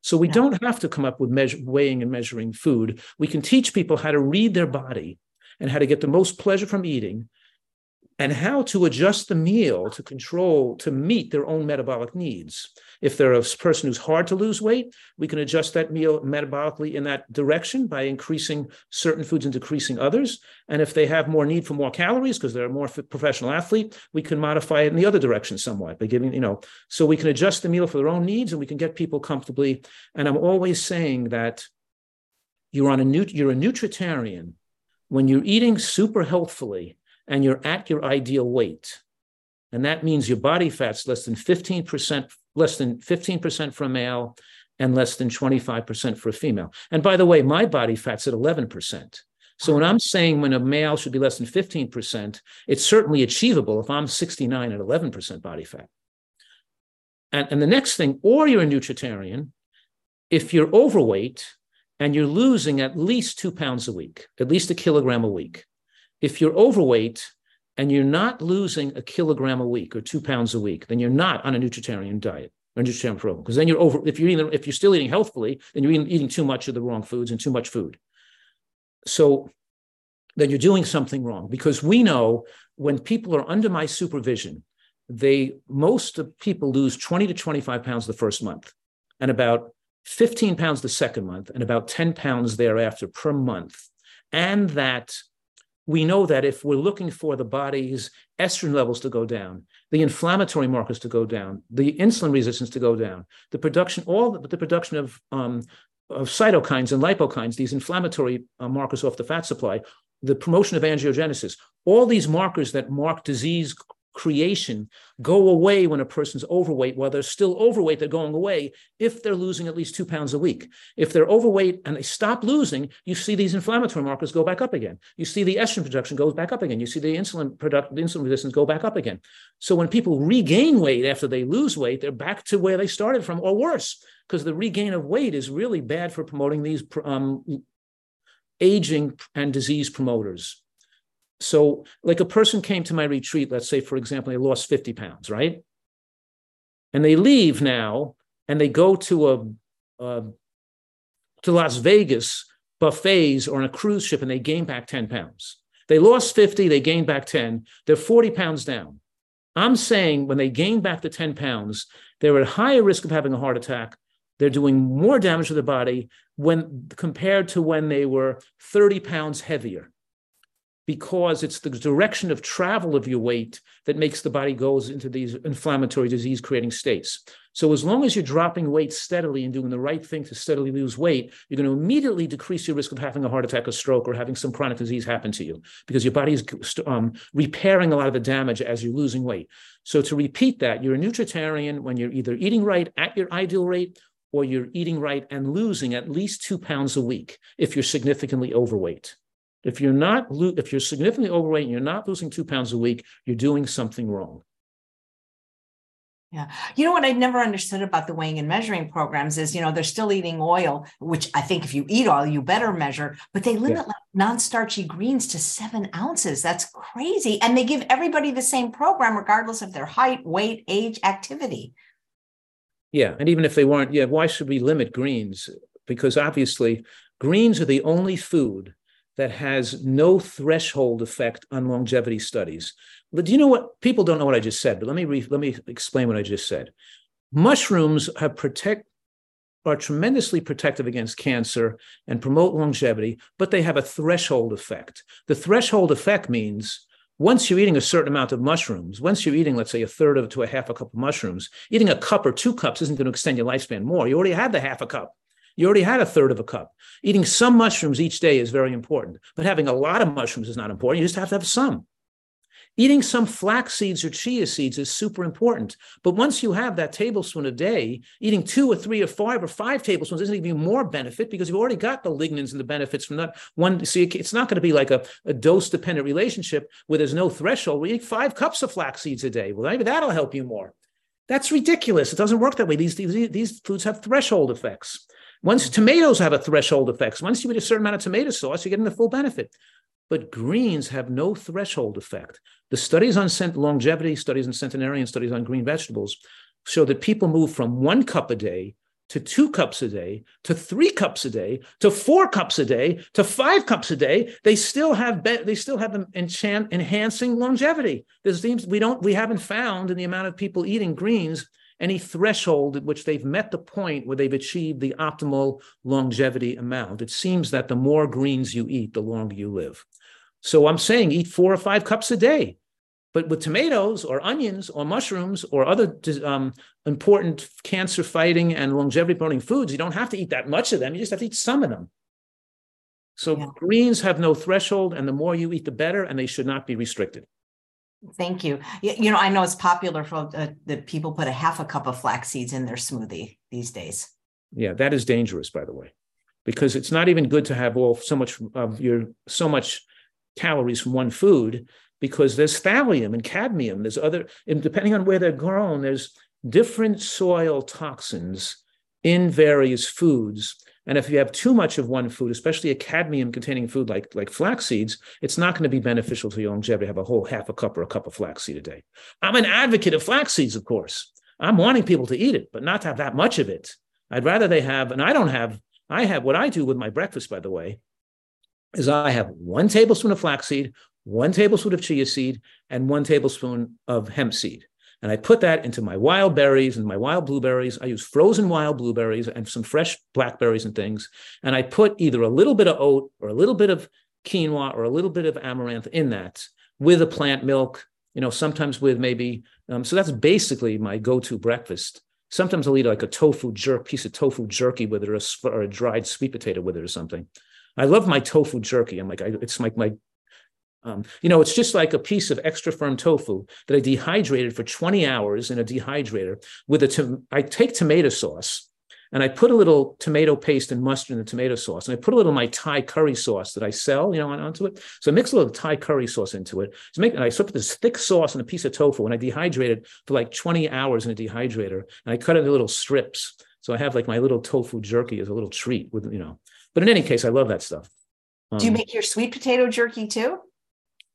So we yeah. don't have to come up with measure, weighing and measuring food. We can teach people how to read their body and how to get the most pleasure from eating and how to adjust the meal to control to meet their own metabolic needs. If they're a person who's hard to lose weight, we can adjust that meal metabolically in that direction by increasing certain foods and decreasing others. And if they have more need for more calories because they're a more professional athlete, we can modify it in the other direction somewhat by giving, you know, so we can adjust the meal for their own needs and we can get people comfortably. And I'm always saying that you're on a new, you're a nutritarian when you're eating super healthfully and you're at your ideal weight. And that means your body fat's less than 15%, less than 15% for a male and less than 25% for a female. And by the way, my body fat's at 11%. So when I'm saying when a male should be less than 15%, it's certainly achievable if I'm 69 at 11% body fat. And, and the next thing, or you're a nutritarian, if you're overweight and you're losing at least two pounds a week, at least a kilogram a week, if you're overweight and you're not losing a kilogram a week or two pounds a week, then you're not on a nutritarian diet or nutritarian program. Because then you're over. If you're eating, if you're still eating healthfully, then you're eating, eating too much of the wrong foods and too much food. So then you're doing something wrong. Because we know when people are under my supervision, they most of people lose 20 to 25 pounds the first month, and about 15 pounds the second month, and about 10 pounds thereafter per month. And that we know that if we're looking for the body's estrogen levels to go down, the inflammatory markers to go down, the insulin resistance to go down, the production, all the, the production of, um, of cytokines and lipokines, these inflammatory uh, markers off the fat supply, the promotion of angiogenesis, all these markers that mark disease creation go away when a person's overweight. While they're still overweight, they're going away if they're losing at least two pounds a week. If they're overweight and they stop losing, you see these inflammatory markers go back up again. You see the estrogen production goes back up again. You see the insulin product, the insulin resistance go back up again. So when people regain weight after they lose weight, they're back to where they started from or worse, because the regain of weight is really bad for promoting these um, aging and disease promoters. So, like a person came to my retreat, let's say, for example, they lost 50 pounds, right? And they leave now and they go to a, a to Las Vegas buffets or on a cruise ship and they gain back 10 pounds. They lost 50, they gained back 10, they're 40 pounds down. I'm saying when they gain back the 10 pounds, they're at higher risk of having a heart attack. They're doing more damage to the body when compared to when they were 30 pounds heavier because it's the direction of travel of your weight that makes the body goes into these inflammatory disease creating states. So as long as you're dropping weight steadily and doing the right thing to steadily lose weight, you're going to immediately decrease your risk of having a heart attack, a stroke, or having some chronic disease happen to you because your body is um, repairing a lot of the damage as you're losing weight. So to repeat that, you're a nutritarian when you're either eating right at your ideal rate or you're eating right and losing at least two pounds a week if you're significantly overweight. If you're not, if you're significantly overweight and you're not losing two pounds a week, you're doing something wrong. Yeah. You know what I never understood about the weighing and measuring programs is, you know, they're still eating oil, which I think if you eat oil, you better measure, but they limit yeah. like non-starchy greens to seven ounces. That's crazy. And they give everybody the same program, regardless of their height, weight, age, activity. Yeah. And even if they weren't, yeah, why should we limit greens? Because obviously greens are the only food that has no threshold effect on longevity studies. But do you know what? People don't know what I just said, but let me re, let me explain what I just said. Mushrooms have protect are tremendously protective against cancer and promote longevity, but they have a threshold effect. The threshold effect means once you're eating a certain amount of mushrooms, once you're eating, let's say, a third of to a half a cup of mushrooms, eating a cup or two cups isn't going to extend your lifespan more. You already had the half a cup. You already had a third of a cup. Eating some mushrooms each day is very important, but having a lot of mushrooms is not important. You just have to have some. Eating some flax seeds or chia seeds is super important. But once you have that tablespoon a day, eating two or three or five or five tablespoons isn't even more benefit because you've already got the lignans and the benefits from that one. See, it's not going to be like a, a dose dependent relationship where there's no threshold. We eat five cups of flax seeds a day. Well, maybe that'll help you more. That's ridiculous. It doesn't work that way. These, these, these foods have threshold effects. Once tomatoes have a threshold effect, once you eat a certain amount of tomato sauce, you're getting the full benefit. But greens have no threshold effect. The studies on cent- longevity, studies on centenarian, studies on green vegetables show that people move from one cup a day to two cups a day to three cups a day to four cups a day to five cups a day they still have be- they still have enchant- enhancing longevity there seems we don't we haven't found in the amount of people eating greens any threshold at which they've met the point where they've achieved the optimal longevity amount it seems that the more greens you eat the longer you live so i'm saying eat four or five cups a day but with tomatoes or onions or mushrooms or other um, important cancer fighting and longevity promoting foods, you don't have to eat that much of them. You just have to eat some of them. So yeah. greens have no threshold, and the more you eat, the better, and they should not be restricted. Thank you. You know, I know it's popular for uh, people put a half a cup of flax seeds in their smoothie these days. Yeah, that is dangerous, by the way, because it's not even good to have all so much of your so much calories from one food because there's thallium and cadmium. There's other, and depending on where they're grown, there's different soil toxins in various foods. And if you have too much of one food, especially a cadmium containing food like, like flax seeds, it's not going to be beneficial to your longevity to have a whole half a cup or a cup of flaxseed a day. I'm an advocate of flax seeds, of course. I'm wanting people to eat it, but not to have that much of it. I'd rather they have, and I don't have, I have what I do with my breakfast, by the way, is I have one tablespoon of flaxseed, one tablespoon of chia seed, and one tablespoon of hemp seed. And I put that into my wild berries and my wild blueberries. I use frozen wild blueberries and some fresh blackberries and things. And I put either a little bit of oat or a little bit of quinoa or a little bit of amaranth in that with a plant milk, you know, sometimes with maybe, um, so that's basically my go to breakfast. Sometimes I'll eat like a tofu jerk, piece of tofu jerky with it or a, or a dried sweet potato with it or something. I love my tofu jerky. I'm like, I, it's like my um, you know, it's just like a piece of extra firm tofu that I dehydrated for 20 hours in a dehydrator with a. To- I take tomato sauce and I put a little tomato paste and mustard in the tomato sauce, and I put a little of my Thai curry sauce that I sell, you know, onto it. So I mix a little Thai curry sauce into it. So make, and I put this thick sauce on a piece of tofu, and I dehydrate it for like 20 hours in a dehydrator, and I cut it into little strips. So I have like my little tofu jerky as a little treat with, you know. But in any case, I love that stuff. Um, Do you um, make your sweet potato jerky too?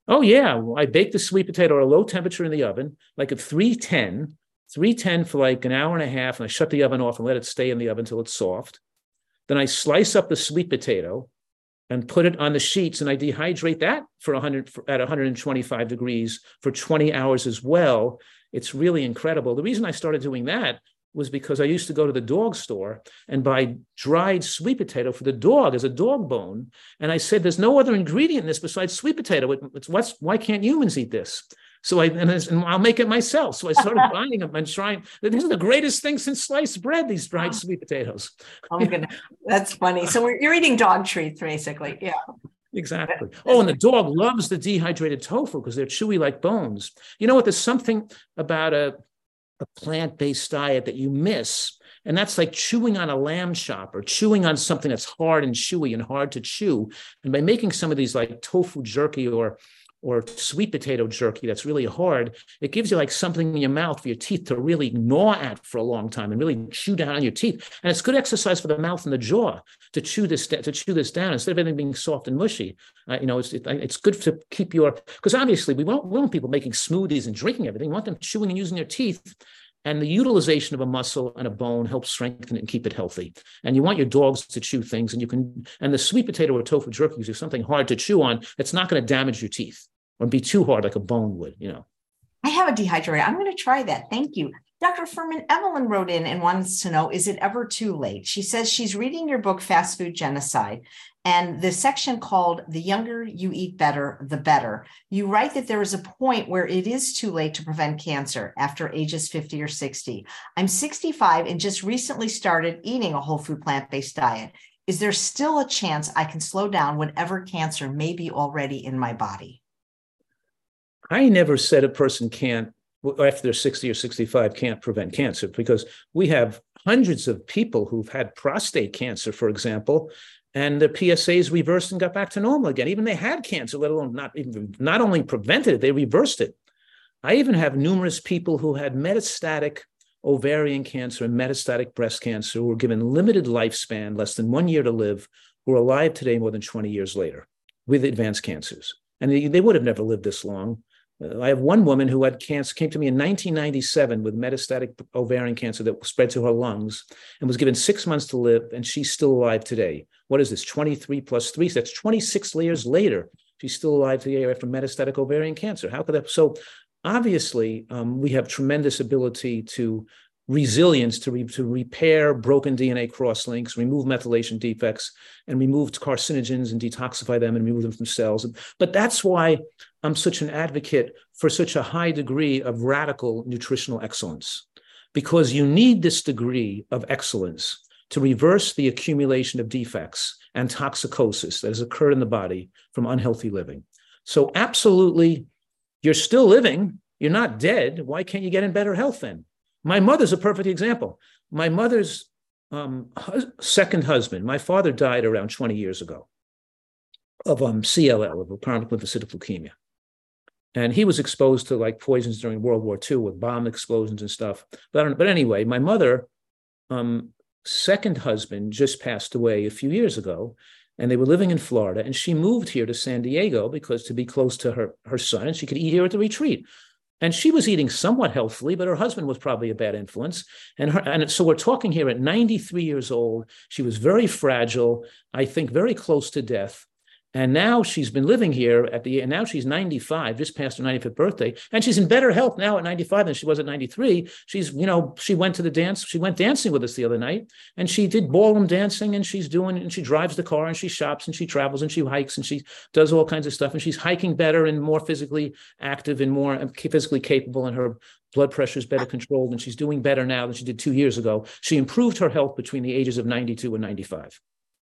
Oh, yeah. I bake the sweet potato at a low temperature in the oven, like at 310, 310 for like an hour and a half. And I shut the oven off and let it stay in the oven until it's soft. Then I slice up the sweet potato and put it on the sheets and I dehydrate that for 100 for, at 125 degrees for 20 hours as well. It's really incredible. The reason I started doing that was because I used to go to the dog store and buy dried sweet potato for the dog as a dog bone. And I said, there's no other ingredient in this besides sweet potato. It's, what's, why can't humans eat this? So I, and, and I'll make it myself. So I started buying them and trying. This is the greatest thing since sliced bread, these dried sweet potatoes. Oh my goodness. That's funny. So you're eating dog treats, basically. Yeah. Exactly. Oh, and the dog loves the dehydrated tofu because they're chewy like bones. You know what? There's something about a a plant-based diet that you miss. And that's like chewing on a lamb chop or chewing on something that's hard and chewy and hard to chew. And by making some of these like tofu jerky or or sweet potato jerky that's really hard, it gives you like something in your mouth for your teeth to really gnaw at for a long time and really chew down on your teeth. And it's good exercise for the mouth and the jaw to chew this to chew this down instead of everything being soft and mushy. Uh, you know, it's it, it's good to keep your because obviously we want, we want people making smoothies and drinking everything. We want them chewing and using their teeth. And the utilization of a muscle and a bone helps strengthen it and keep it healthy. And you want your dogs to chew things, and you can. And the sweet potato or tofu jerky is something hard to chew on. It's not going to damage your teeth or be too hard like a bone would, you know. I have a dehydrator. I'm going to try that. Thank you. Dr. Fuhrman, Evelyn wrote in and wants to know Is it ever too late? She says she's reading your book, Fast Food Genocide, and the section called The Younger You Eat Better, the Better. You write that there is a point where it is too late to prevent cancer after ages 50 or 60. I'm 65 and just recently started eating a whole food plant based diet. Is there still a chance I can slow down whatever cancer may be already in my body? I never said a person can't, after they're 60 or 65, can't prevent cancer because we have hundreds of people who've had prostate cancer, for example, and the PSAs reversed and got back to normal again. Even they had cancer, let alone not even not only prevented it, they reversed it. I even have numerous people who had metastatic ovarian cancer and metastatic breast cancer who were given limited lifespan, less than one year to live, who are alive today more than 20 years later with advanced cancers. And they, they would have never lived this long. I have one woman who had cancer, came to me in 1997 with metastatic ovarian cancer that spread to her lungs and was given six months to live, and she's still alive today. What is this? 23 plus three? So that's 26 years later. She's still alive today after metastatic ovarian cancer. How could that? So obviously, um, we have tremendous ability to resilience to, re, to repair broken DNA crosslinks, remove methylation defects, and remove carcinogens and detoxify them and remove them from cells. But that's why I'm such an advocate for such a high degree of radical nutritional excellence, because you need this degree of excellence to reverse the accumulation of defects and toxicosis that has occurred in the body from unhealthy living. So, absolutely, you're still living. You're not dead. Why can't you get in better health then? My mother's a perfect example. My mother's um, second husband, my father died around 20 years ago of um, CLL, of a chronic lymphocytic leukemia. And he was exposed to like poisons during World War II with bomb explosions and stuff. But, but anyway, my mother, um, second husband, just passed away a few years ago. And they were living in Florida. And she moved here to San Diego because to be close to her, her son, and she could eat here at the retreat. And she was eating somewhat healthfully, but her husband was probably a bad influence. And her, and so we're talking here at 93 years old. She was very fragile, I think very close to death. And now she's been living here at the, and now she's 95, just past her 95th birthday. And she's in better health now at 95 than she was at 93. She's, you know, she went to the dance, she went dancing with us the other night and she did ballroom dancing and she's doing, and she drives the car and she shops and she travels and she hikes and she does all kinds of stuff. And she's hiking better and more physically active and more physically capable and her blood pressure is better controlled and she's doing better now than she did two years ago. She improved her health between the ages of 92 and 95.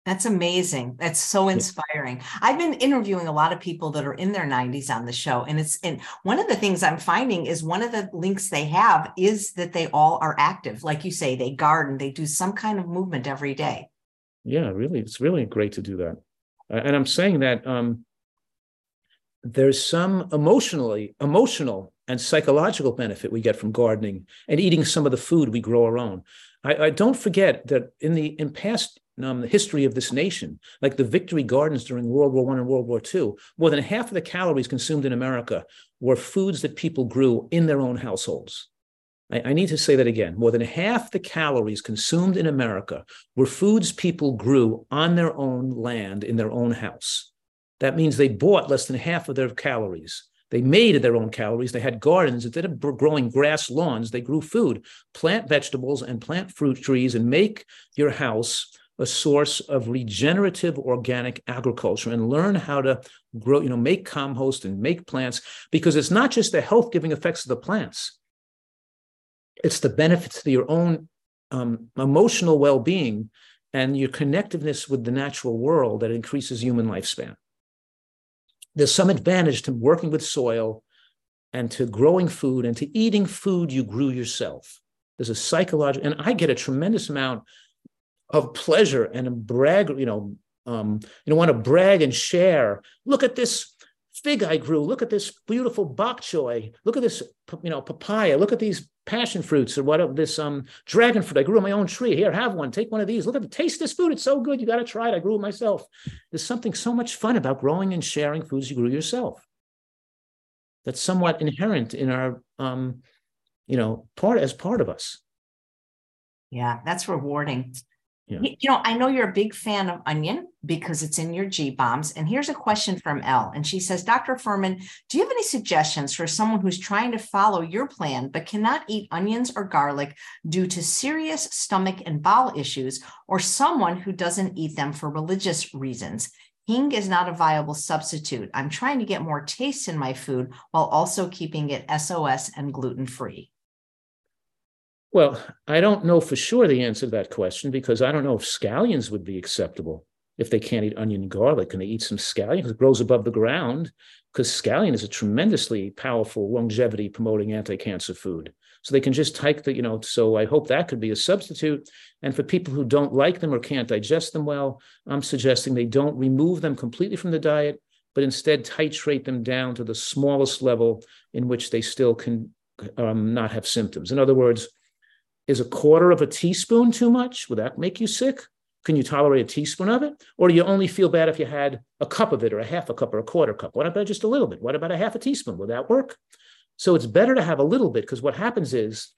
That's amazing. That's so inspiring. I've been interviewing a lot of people that are in their 90s on the show. And it's and one of the things I'm finding is one of the links they have is that they all are active. Like you say, they garden, they do some kind of movement every day. Yeah, really. It's really great to do that. and I'm saying that um, there's some emotionally, emotional and psychological benefit we get from gardening and eating some of the food we grow our own. I, I don't forget that in the in past um, the history of this nation, like the Victory Gardens during World War One and World War Two, more than half of the calories consumed in America were foods that people grew in their own households. I, I need to say that again. More than half the calories consumed in America were foods people grew on their own land in their own house. That means they bought less than half of their calories. They made their own calories. They had gardens. Instead of growing grass lawns, they grew food, plant vegetables and plant fruit trees, and make your house a source of regenerative organic agriculture and learn how to grow, you know, make compost and make plants because it's not just the health giving effects of the plants, it's the benefits to your own um, emotional well being and your connectiveness with the natural world that increases human lifespan. There's some advantage to working with soil and to growing food and to eating food you grew yourself. There's a psychological, and I get a tremendous amount of pleasure and brag, you know, um, you know, want to brag and share. Look at this fig I grew. Look at this beautiful bok choy. Look at this, you know, papaya. Look at these passion fruits or what this um dragon fruit. I grew on my own tree. Here, have one. Take one of these. Look at the taste this food. It's so good. You got to try it. I grew it myself. There's something so much fun about growing and sharing foods you grew yourself. That's somewhat inherent in our um, you know, part as part of us. Yeah, that's rewarding. Yeah. You know, I know you're a big fan of onion because it's in your G bombs. And here's a question from Elle. And she says, Dr. Fuhrman, do you have any suggestions for someone who's trying to follow your plan but cannot eat onions or garlic due to serious stomach and bowel issues, or someone who doesn't eat them for religious reasons? Hing is not a viable substitute. I'm trying to get more taste in my food while also keeping it SOS and gluten free. Well, I don't know for sure the answer to that question because I don't know if scallions would be acceptable if they can't eat onion and garlic. Can they eat some scallion? It grows above the ground because scallion is a tremendously powerful longevity promoting anti-cancer food. So they can just take the, you know, so I hope that could be a substitute. And for people who don't like them or can't digest them well, I'm suggesting they don't remove them completely from the diet, but instead titrate them down to the smallest level in which they still can um, not have symptoms. In other words, Is a quarter of a teaspoon too much? Would that make you sick? Can you tolerate a teaspoon of it? Or do you only feel bad if you had a cup of it or a half a cup or a quarter cup? What about just a little bit? What about a half a teaspoon? Would that work? So it's better to have a little bit because what happens is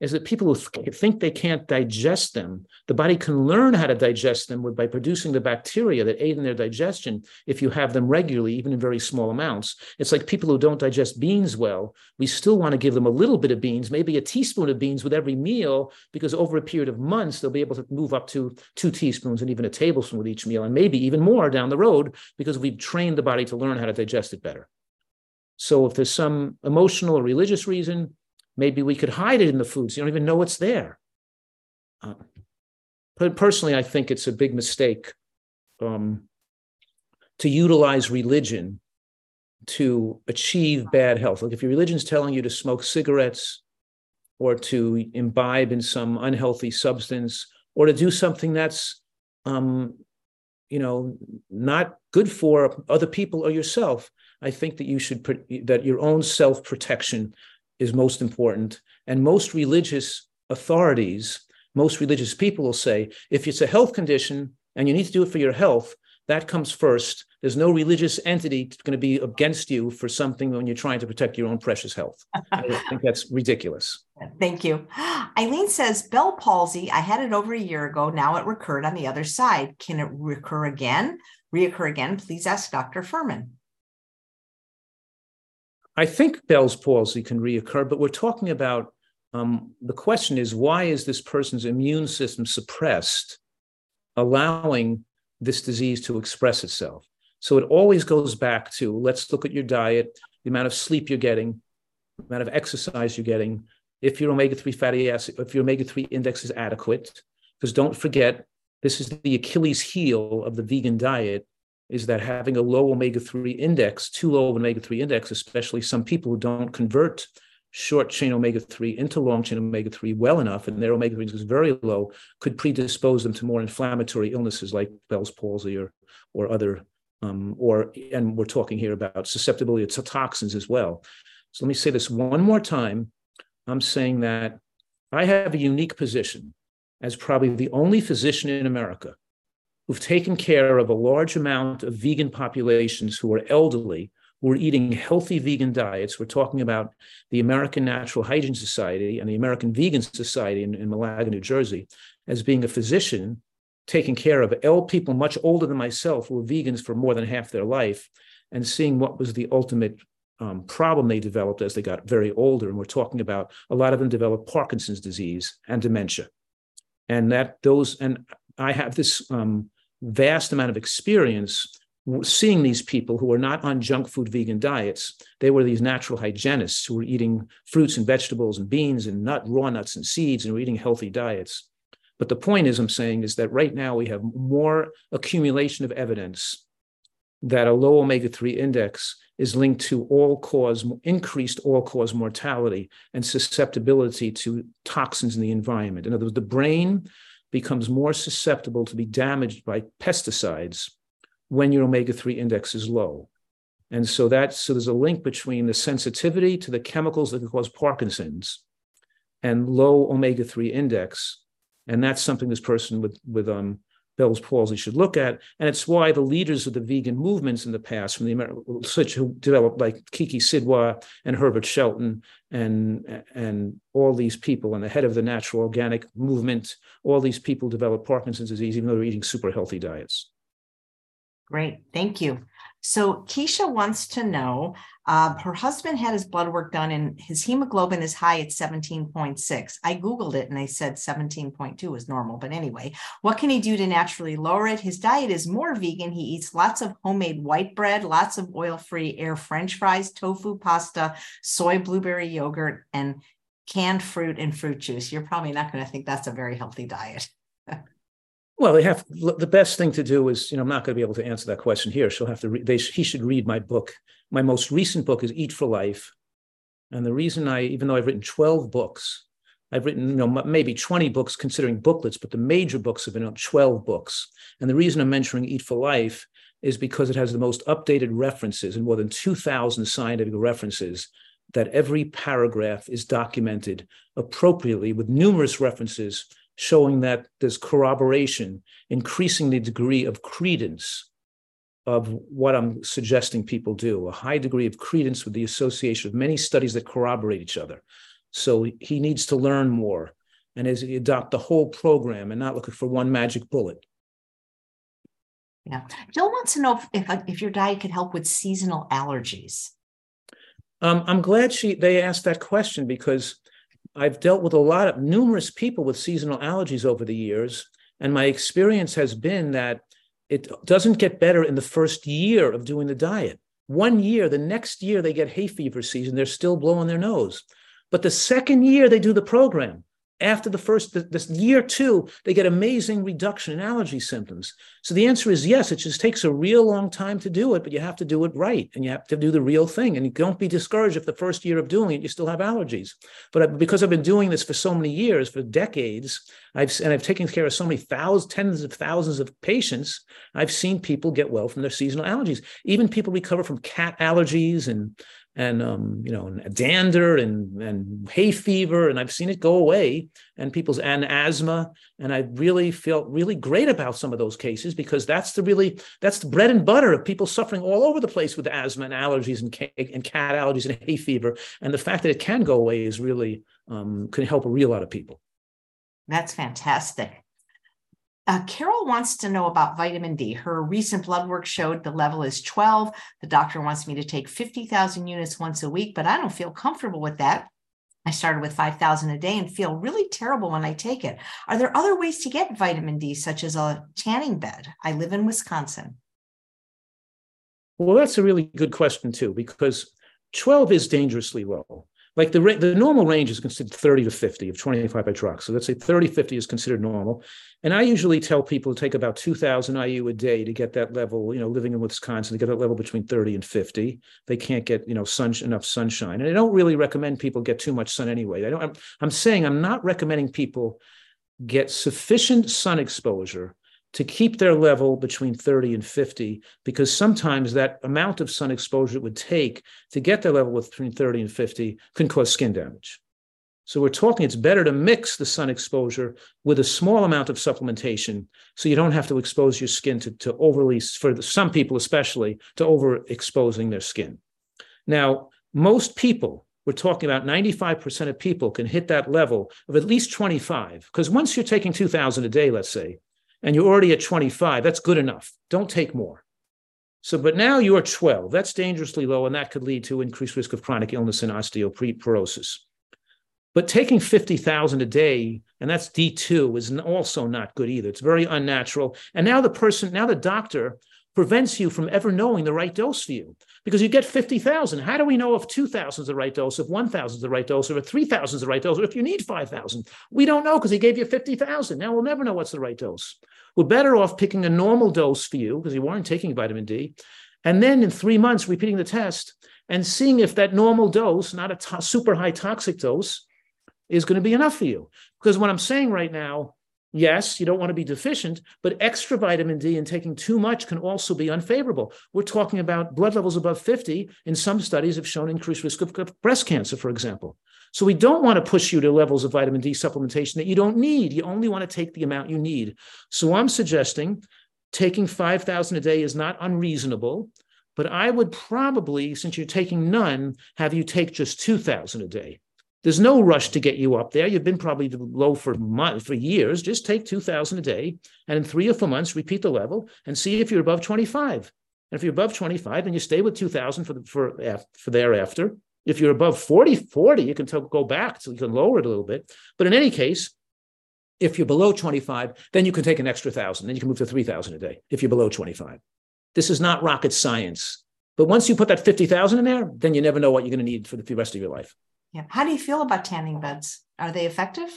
is that people who think they can't digest them, the body can learn how to digest them by producing the bacteria that aid in their digestion if you have them regularly, even in very small amounts. It's like people who don't digest beans well, we still want to give them a little bit of beans, maybe a teaspoon of beans with every meal, because over a period of months, they'll be able to move up to two teaspoons and even a tablespoon with each meal, and maybe even more down the road because we've trained the body to learn how to digest it better. So if there's some emotional or religious reason, Maybe we could hide it in the foods. You don't even know it's there. Uh, but personally, I think it's a big mistake um, to utilize religion to achieve bad health. Like if your religion's telling you to smoke cigarettes or to imbibe in some unhealthy substance or to do something that's um, you know not good for other people or yourself i think that you should that your own self protection is most important. And most religious authorities, most religious people will say if it's a health condition and you need to do it for your health, that comes first. There's no religious entity going to be against you for something when you're trying to protect your own precious health. I think that's ridiculous. Thank you. Eileen says Bell palsy, I had it over a year ago. Now it recurred on the other side. Can it recur again? Reoccur again? Please ask Dr. Fuhrman. I think Bell's palsy can reoccur, but we're talking about um, the question is why is this person's immune system suppressed, allowing this disease to express itself? So it always goes back to let's look at your diet, the amount of sleep you're getting, the amount of exercise you're getting, if your omega 3 fatty acid, if your omega 3 index is adequate. Because don't forget, this is the Achilles heel of the vegan diet is that having a low omega 3 index, too low of an omega 3 index, especially some people who don't convert short chain omega 3 into long chain omega 3 well enough, and their omega 3 is very low, could predispose them to more inflammatory illnesses like Bell's palsy or, or other, um, or, and we're talking here about susceptibility to toxins as well. So let me say this one more time. I'm saying that I have a unique position as probably the only physician in America who've taken care of a large amount of vegan populations who are elderly, who are eating healthy vegan diets. We're talking about the American Natural Hygiene Society and the American Vegan Society in, in Malaga, New Jersey, as being a physician taking care of ill people much older than myself who were vegans for more than half their life and seeing what was the ultimate um, problem they developed as they got very older. And we're talking about a lot of them developed Parkinson's disease and dementia. And that those, and I have this um, vast amount of experience seeing these people who were not on junk food vegan diets. They were these natural hygienists who were eating fruits and vegetables and beans and nut, raw nuts and seeds and were eating healthy diets. But the point is, I'm saying, is that right now we have more accumulation of evidence that a low omega 3 index is linked to all cause, increased all cause mortality and susceptibility to toxins in the environment. In other words, the brain becomes more susceptible to be damaged by pesticides when your omega 3 index is low. And so that so there's a link between the sensitivity to the chemicals that can cause Parkinson's and low omega 3 index. And that's something this person with, with um, Bell's palsy should look at. And it's why the leaders of the vegan movements in the past, from the American, such who developed like Keki Sidhwa and Herbert Shelton and, and all these people, and the head of the natural organic movement, all these people develop Parkinson's disease, even though they're eating super healthy diets. Great. Thank you. So Keisha wants to know uh, her husband had his blood work done and his hemoglobin is high at 17.6. I Googled it and they said 17.2 is normal. But anyway, what can he do to naturally lower it? His diet is more vegan. He eats lots of homemade white bread, lots of oil free air French fries, tofu pasta, soy blueberry yogurt, and canned fruit and fruit juice. You're probably not going to think that's a very healthy diet. Well, they have the best thing to do is, you know, I'm not going to be able to answer that question here. She'll have to read, they, he should read my book. My most recent book is Eat for Life. And the reason I, even though I've written 12 books, I've written, you know, maybe 20 books considering booklets, but the major books have been 12 books. And the reason I'm mentioning Eat for Life is because it has the most updated references and more than 2,000 scientific references that every paragraph is documented appropriately with numerous references showing that there's corroboration, increasing the degree of credence of what I'm suggesting people do, a high degree of credence with the association of many studies that corroborate each other. So he needs to learn more and as he adopt the whole program and not looking for one magic bullet. Yeah. Jill wants to know if, if, if your diet could help with seasonal allergies. Um, I'm glad she they asked that question because I've dealt with a lot of numerous people with seasonal allergies over the years, and my experience has been that it doesn't get better in the first year of doing the diet. One year, the next year they get hay fever season, they're still blowing their nose. But the second year they do the program, after the first this year two they get amazing reduction in allergy symptoms. So the answer is yes it just takes a real long time to do it but you have to do it right and you have to do the real thing and don't be discouraged if the first year of doing it you still have allergies. But because i've been doing this for so many years for decades i've and i've taken care of so many thousands tens of thousands of patients i've seen people get well from their seasonal allergies. Even people recover from cat allergies and and um, you know dander and and hay fever and i've seen it go away and people's and asthma. And i really felt really great about some of those cases because that's the really that's the bread and butter of people suffering all over the place with asthma and allergies and, and cat allergies and hay fever. And the fact that it can go away is really um, can help a real lot of people. That's fantastic uh, Carol wants to know about vitamin D. Her recent blood work showed the level is 12. The doctor wants me to take 50,000 units once a week, but I don't feel comfortable with that. I started with 5,000 a day and feel really terrible when I take it. Are there other ways to get vitamin D, such as a tanning bed? I live in Wisconsin. Well, that's a really good question, too, because 12 is dangerously low like the the normal range is considered 30 to 50 of 25 hydroxy. So let's say 30, 50 is considered normal. And I usually tell people to take about 2000 IU a day to get that level, you know, living in Wisconsin, to get that level between 30 and 50. They can't get, you know, sun, enough sunshine. And I don't really recommend people get too much sun anyway. I don't, I'm, I'm saying I'm not recommending people get sufficient sun exposure to keep their level between 30 and 50, because sometimes that amount of sun exposure it would take to get their level between 30 and 50 can cause skin damage. So we're talking it's better to mix the sun exposure with a small amount of supplementation so you don't have to expose your skin to, to overly, for some people especially, to overexposing their skin. Now, most people, we're talking about 95% of people can hit that level of at least 25. Because once you're taking 2,000 a day, let's say, and you're already at 25, that's good enough. Don't take more. So, but now you're 12. That's dangerously low, and that could lead to increased risk of chronic illness and osteoporosis. But taking 50,000 a day, and that's D2, is also not good either. It's very unnatural. And now the person, now the doctor prevents you from ever knowing the right dose for you because you get 50,000. How do we know if 2,000 is the right dose, if 1,000 is the right dose, or if 3,000 is the right dose, or if you need 5,000? We don't know because he gave you 50,000. Now we'll never know what's the right dose. We're better off picking a normal dose for you because you weren't taking vitamin D. And then in three months, repeating the test and seeing if that normal dose, not a to- super high toxic dose, is going to be enough for you. Because what I'm saying right now Yes, you don't want to be deficient, but extra vitamin D and taking too much can also be unfavorable. We're talking about blood levels above 50 in some studies have shown increased risk of breast cancer, for example. So we don't want to push you to levels of vitamin D supplementation that you don't need. You only want to take the amount you need. So I'm suggesting taking 5,000 a day is not unreasonable, but I would probably, since you're taking none, have you take just 2,000 a day. There's no rush to get you up there. You've been probably low for months, for years. Just take 2,000 a day, and in three or four months, repeat the level and see if you're above 25. And if you're above 25, then you stay with 2,000 for, for, for thereafter. If you're above 40, 40, you can t- go back so you can lower it a little bit. But in any case, if you're below 25, then you can take an extra thousand. Then you can move to 3,000 a day if you're below 25. This is not rocket science. But once you put that 50,000 in there, then you never know what you're going to need for the rest of your life. Yeah. How do you feel about tanning beds? Are they effective?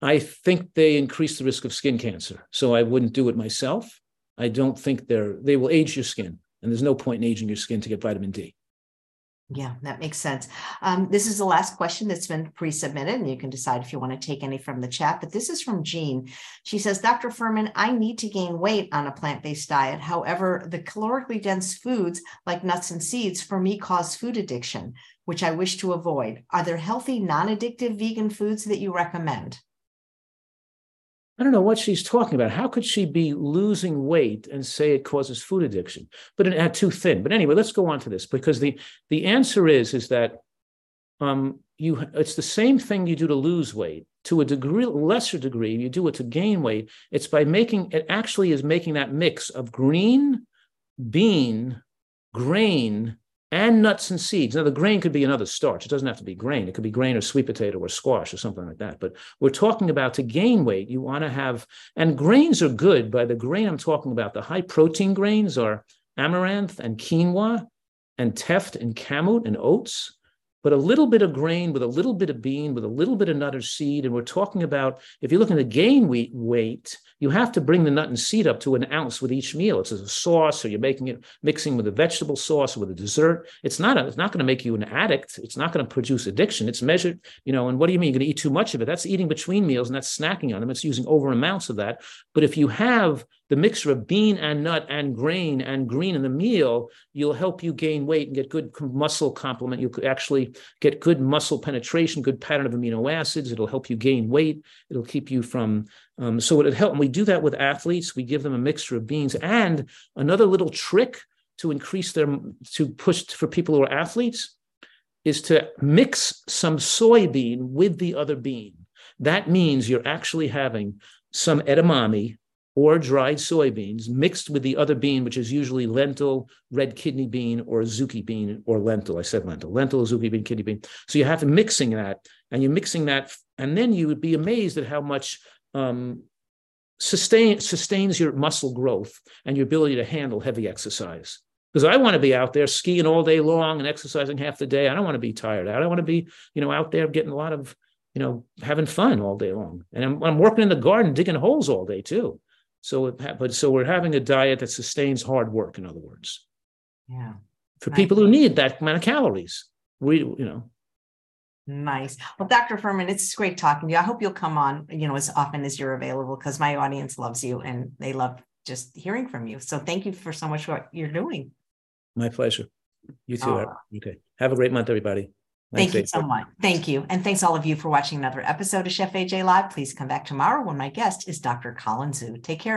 I think they increase the risk of skin cancer. So I wouldn't do it myself. I don't think they're they will age your skin, and there's no point in aging your skin to get vitamin D. Yeah, that makes sense. Um, this is the last question that's been pre-submitted, and you can decide if you want to take any from the chat. But this is from Jean. She says, Dr. Fuhrman, I need to gain weight on a plant-based diet. However, the calorically dense foods like nuts and seeds for me cause food addiction. Which I wish to avoid. Are there healthy, non addictive vegan foods that you recommend? I don't know what she's talking about. How could she be losing weight and say it causes food addiction? But it had too thin. But anyway, let's go on to this because the the answer is is that um, you it's the same thing you do to lose weight to a degree lesser degree you do it to gain weight it's by making it actually is making that mix of green bean grain and nuts and seeds. Now, the grain could be another starch. It doesn't have to be grain. It could be grain or sweet potato or squash or something like that. But we're talking about to gain weight, you want to have, and grains are good. By the grain I'm talking about, the high protein grains are amaranth and quinoa and teff and kamut and oats but a little bit of grain with a little bit of bean with a little bit of nut or seed. And we're talking about if you're looking to gain weight, weight, you have to bring the nut and seed up to an ounce with each meal. It's a sauce, or you're making it mixing with a vegetable sauce or with a dessert. It's not a, it's not going to make you an addict. It's not going to produce addiction. It's measured, you know. And what do you mean? You're going to eat too much of it? That's eating between meals and that's snacking on them. It's using over amounts of that. But if you have the mixture of bean and nut and grain and green in the meal, you'll help you gain weight and get good muscle complement. You could actually get good muscle penetration, good pattern of amino acids. It'll help you gain weight. It'll keep you from. Um, so it help. And we do that with athletes. We give them a mixture of beans and another little trick to increase their to push for people who are athletes is to mix some soybean with the other bean. That means you're actually having some edamame or dried soybeans mixed with the other bean, which is usually lentil, red kidney bean, or adzuki bean, or lentil. I said lentil, lentil, adzuki bean, kidney bean. So you have to mixing that, and you're mixing that, and then you would be amazed at how much um, sustain sustains your muscle growth and your ability to handle heavy exercise. Because I want to be out there skiing all day long and exercising half the day. I don't want to be tired out. I want to be, you know, out there getting a lot of, you know, having fun all day long. And I'm, I'm working in the garden, digging holes all day too. So, it, but so we're having a diet that sustains hard work. In other words, yeah, for nice. people who need that amount of calories, we you know. Nice. Well, Dr. Fuhrman, it's great talking to you. I hope you'll come on, you know, as often as you're available because my audience loves you and they love just hearing from you. So thank you for so much what you're doing. My pleasure. You too. Oh. Okay. Have a great month, everybody. Thank you so much. Thank you. And thanks all of you for watching another episode of Chef AJ Live. Please come back tomorrow when my guest is Dr. Colin Zhu. Take care.